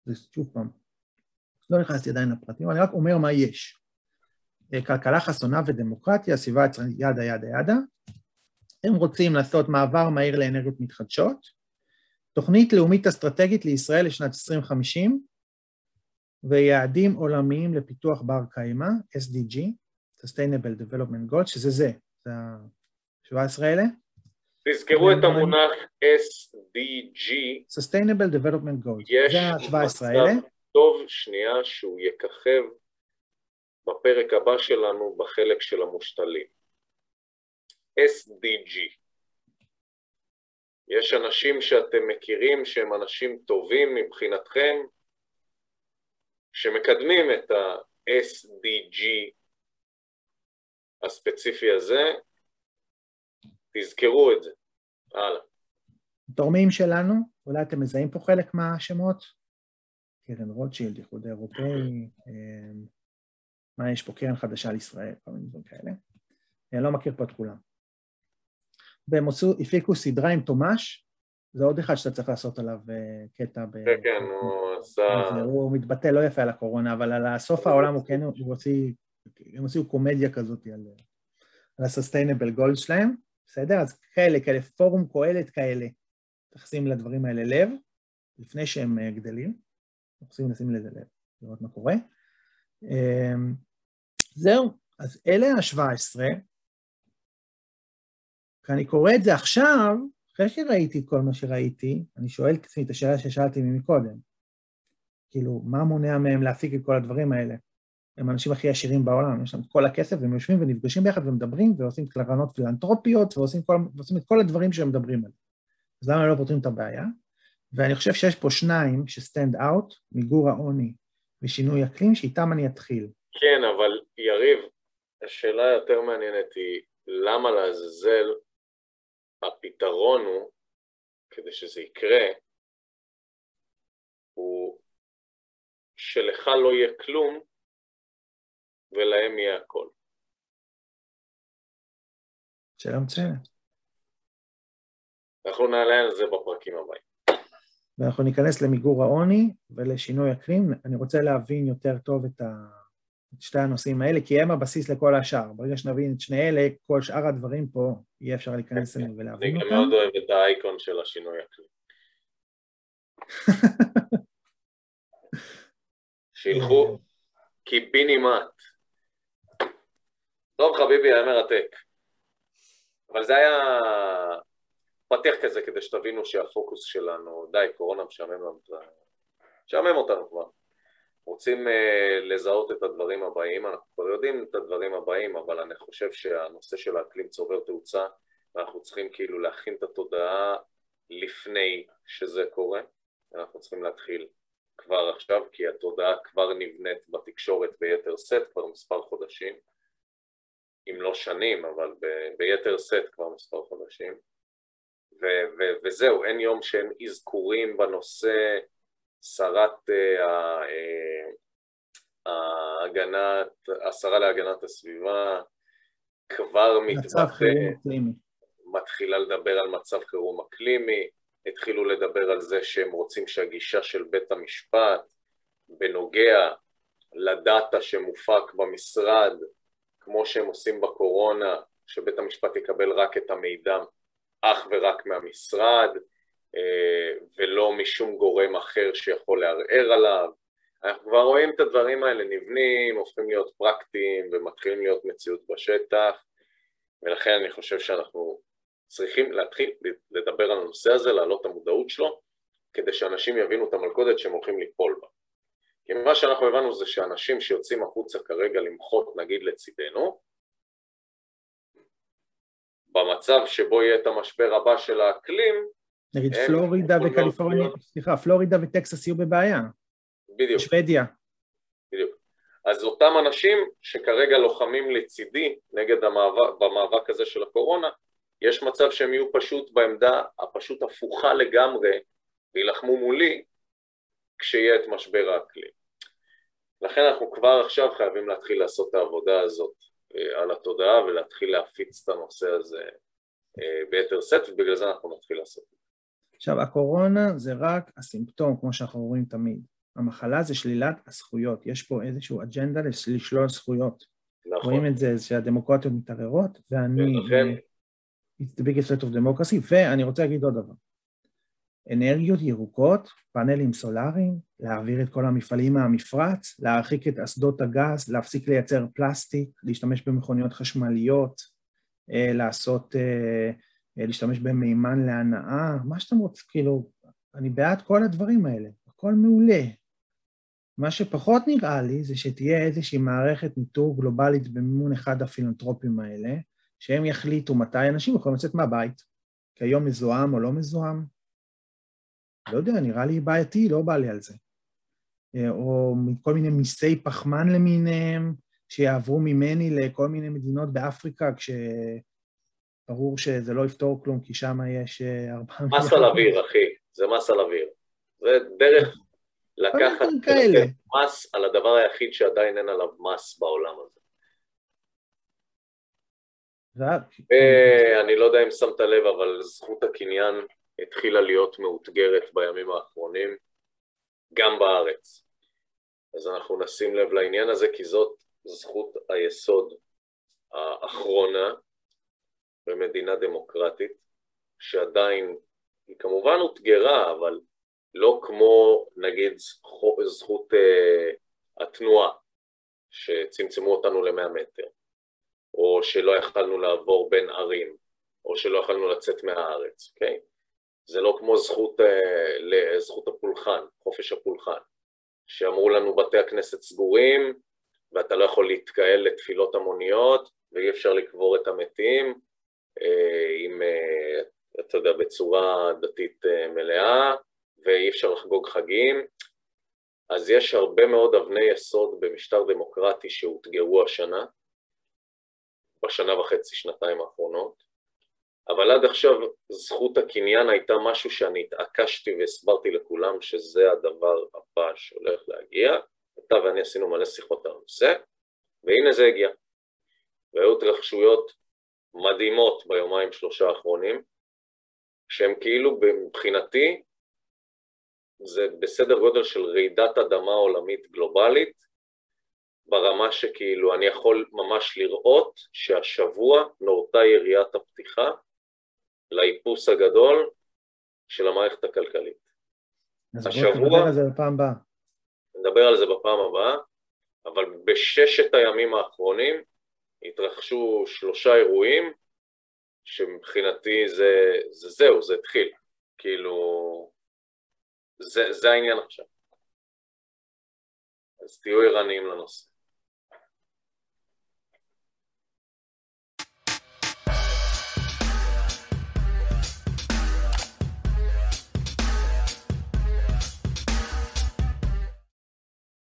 [SPEAKER 1] זה שוב פעם, לא נכנסתי עדיין לפרטים, אני רק אומר מה יש. אה, כלכלה חסונה ודמוקרטיה, סביבה יצרנית ידה ידה ידה. הם רוצים לעשות מעבר מהיר לאנרגיות מתחדשות, תוכנית לאומית אסטרטגית לישראל לשנת 2050, ויעדים עולמיים לפיתוח בר קיימא, SDG, Sustainable Development Goals, שזה זה, זה ה-17 האלה.
[SPEAKER 2] תזכרו את המונח SDG.
[SPEAKER 1] Sustainable Development Goals, זה ה-17 האלה.
[SPEAKER 2] טוב שנייה שהוא יככב בפרק הבא שלנו בחלק של המושתלים. SDG. יש אנשים שאתם מכירים שהם אנשים טובים מבחינתכם, שמקדמים את ה-SDG הספציפי הזה, תזכרו את זה. הלאה.
[SPEAKER 1] תורמים שלנו, אולי אתם מזהים פה חלק מהשמות? קרן רוטשילד, איחוד אירופאי, אה, מה יש פה? קרן חדשה לישראל, כל מיני דברים כאלה. אני לא מכיר פה את כולם. והם עשו, הפיקו סדרה עם תומש, זה עוד אחד שאתה צריך לעשות עליו אה, קטע. ב...
[SPEAKER 2] כן, כן, הוא עשה...
[SPEAKER 1] הוא מתבטא לא יפה על הקורונה, אבל על סוף העולם הוא כן, הוא הוציא, הם הוציאו קומדיה כזאת על, על ה-sustainable goals שלהם, בסדר? אז כאלה, כאלה, פורום קהלת כאלה, תכסים לדברים האלה לב, לפני שהם אה, גדלים, תכסים לשים לזה לב, לראות מה קורה. זהו, אז אלה ה-17, כשאני קורא את זה עכשיו, אחרי שראיתי כל מה שראיתי, אני שואל את עצמי את השאלה ששאלתי מקודם. כאילו, מה מונע מהם להפיק את כל הדברים האלה? הם האנשים הכי עשירים בעולם, יש להם את כל הכסף, והם יושבים ונפגשים ביחד ומדברים, ועושים קלרנות פילנטרופיות, ועושים כל, ועושים את כל הדברים שהם מדברים עליהם. אז למה הם לא פותרים את הבעיה? ואני חושב שיש פה שניים שסטנד אאוט, מיגור העוני ושינוי אקלים, שאיתם אני אתחיל.
[SPEAKER 2] כן, אבל יריב, השאלה היותר מעניינת היא, למה לעזאזל הפתרון הוא, כדי שזה יקרה, הוא שלך לא יהיה כלום ולהם יהיה הכל.
[SPEAKER 1] שאלה מצוינת.
[SPEAKER 2] אנחנו נעלה על זה בפרקים הבאים.
[SPEAKER 1] ואנחנו ניכנס למיגור העוני ולשינוי אקלים. אני רוצה להבין יותר טוב את, ה... את שתי הנושאים האלה, כי הם הבסיס לכל השאר. ברגע שנבין את שני אלה, כל שאר הדברים פה, יהיה אפשר להיכנס אליהם ולהבין אותם.
[SPEAKER 2] אני גם מאוד אוהב את האייקון של השינוי אקלים. שילכו קיבינימט. טוב חביבי, היה מרתק. אבל זה היה פתיח כזה כדי שתבינו שהפוקוס שלנו, די, קורונה משעמם לנו, משעמם אותנו כבר. רוצים uh, לזהות את הדברים הבאים, אנחנו כבר יודעים את הדברים הבאים, אבל אני חושב שהנושא של האקלים צובר תאוצה, ואנחנו צריכים כאילו להכין את התודעה לפני שזה קורה, אנחנו צריכים להתחיל כבר עכשיו, כי התודעה כבר נבנית בתקשורת ביתר סט כבר מספר חודשים, אם לא שנים, אבל ב- ביתר סט כבר מספר חודשים. ו- ו- וזהו, אין יום שאין אזכורים בנושא שרת אה, ההגנת, השרה להגנת הסביבה כבר מתבטא, מתחילה לדבר על מצב חירום אקלימי, התחילו לדבר על זה שהם רוצים שהגישה של בית המשפט בנוגע לדאטה שמופק במשרד, כמו שהם עושים בקורונה, שבית המשפט יקבל רק את המידע אך ורק מהמשרד, אה, ולא משום גורם אחר שיכול לערער עליו. אנחנו כבר רואים את הדברים האלה נבנים, הופכים להיות פרקטיים ומתחילים להיות מציאות בשטח, ולכן אני חושב שאנחנו צריכים להתחיל לדבר על הנושא הזה, להעלות את המודעות שלו, כדי שאנשים יבינו את המלכודת שהם הולכים ליפול בה. כי מה שאנחנו הבנו זה שאנשים שיוצאים החוצה כרגע למחות נגיד לצידנו, במצב שבו יהיה את המשבר הבא של האקלים,
[SPEAKER 1] נגיד פלורידה וקליפורניה, סליחה, פלורידה וטקסס יהיו בבעיה.
[SPEAKER 2] בדיוק.
[SPEAKER 1] שוודיה.
[SPEAKER 2] בדיוק. אז אותם אנשים שכרגע לוחמים לצידי נגד המאבק, במאבק הזה של הקורונה, יש מצב שהם יהיו פשוט בעמדה הפשוט הפוכה לגמרי וילחמו מולי כשיהיה את משבר האקלים. לכן אנחנו כבר עכשיו חייבים להתחיל לעשות את העבודה הזאת אה, על התודעה ולהתחיל להפיץ את הנושא הזה אה, ביתר שאת, ובגלל זה אנחנו נתחיל לעשות.
[SPEAKER 1] עכשיו, הקורונה זה רק הסימפטום, כמו שאנחנו רואים תמיד. המחלה זה שלילת הזכויות, יש פה איזושהי אג'נדה לשלול זכויות. נכון. רואים את זה שהדמוקרטיות מתערערות, ואני...
[SPEAKER 2] ולכן...
[SPEAKER 1] It's the biggest threat of democracy, ואני רוצה להגיד עוד דבר. אנרגיות ירוקות, פאנלים סולאריים, להעביר את כל המפעלים מהמפרץ, להרחיק את אסדות הגז, להפסיק לייצר פלסטיק, להשתמש במכוניות חשמליות, אה, לעשות, אה, להשתמש במימן להנאה, מה שאתם רוצים, כאילו, אני בעד כל הדברים האלה, הכל מעולה. מה שפחות נראה לי זה שתהיה איזושהי מערכת ניטור גלובלית במימון אחד הפילנטרופים האלה, שהם יחליטו מתי אנשים יכולים לצאת מהבית, כי היום מזוהם או לא מזוהם. לא יודע, נראה לי בעייתי, לא בא לי על זה. או כל מיני מיסי פחמן למיניהם, שיעברו ממני לכל מיני מדינות באפריקה, כשברור שזה לא יפתור כלום, כי שם יש ארבעה...
[SPEAKER 2] מס על אוויר, אחי, זה מס על אוויר. זה דרך לקחת מס על הדבר היחיד שעדיין אין עליו מס בעולם הזה. ואני לא יודע אם שמת לב, אבל זכות הקניין התחילה להיות מאותגרת בימים האחרונים, גם בארץ. אז אנחנו נשים לב לעניין הזה, כי זאת זכות היסוד האחרונה במדינה דמוקרטית, שעדיין היא כמובן אותגרה, אבל לא כמו נגיד זכות אה, התנועה, שצמצמו אותנו למאה מטר, או שלא יכלנו לעבור בין ערים, או שלא יכלנו לצאת מהארץ, אוקיי? זה לא כמו זכות, אה, זכות הפולחן, חופש הפולחן, שאמרו לנו בתי הכנסת סגורים ואתה לא יכול להתקהל לתפילות המוניות ואי אפשר לקבור את המתים עם, אה, אתה יודע, בצורה דתית מלאה ואי אפשר לחגוג חגים, אז יש הרבה מאוד אבני יסוד במשטר דמוקרטי שאותגרו השנה, בשנה וחצי, שנתיים האחרונות, אבל עד עכשיו זכות הקניין הייתה משהו שאני התעקשתי והסברתי לכולם שזה הדבר הבא שהולך להגיע. אתה ואני עשינו מלא שיחות על הנושא, והנה זה הגיע. והיו התרחשויות מדהימות ביומיים שלושה האחרונים, שהם כאילו מבחינתי זה בסדר גודל של רעידת אדמה עולמית גלובלית, ברמה שכאילו אני יכול ממש לראות שהשבוע נורתה יריית הפתיחה לאיפוס הגדול של המערכת הכלכלית.
[SPEAKER 1] אז השבוע... נדבר על זה בפעם הבאה.
[SPEAKER 2] נדבר על זה בפעם הבאה, אבל בששת הימים האחרונים התרחשו שלושה אירועים שמבחינתי זה, זה זהו, זה התחיל. כאילו, זה, זה העניין עכשיו. אז תהיו ערניים לנושא.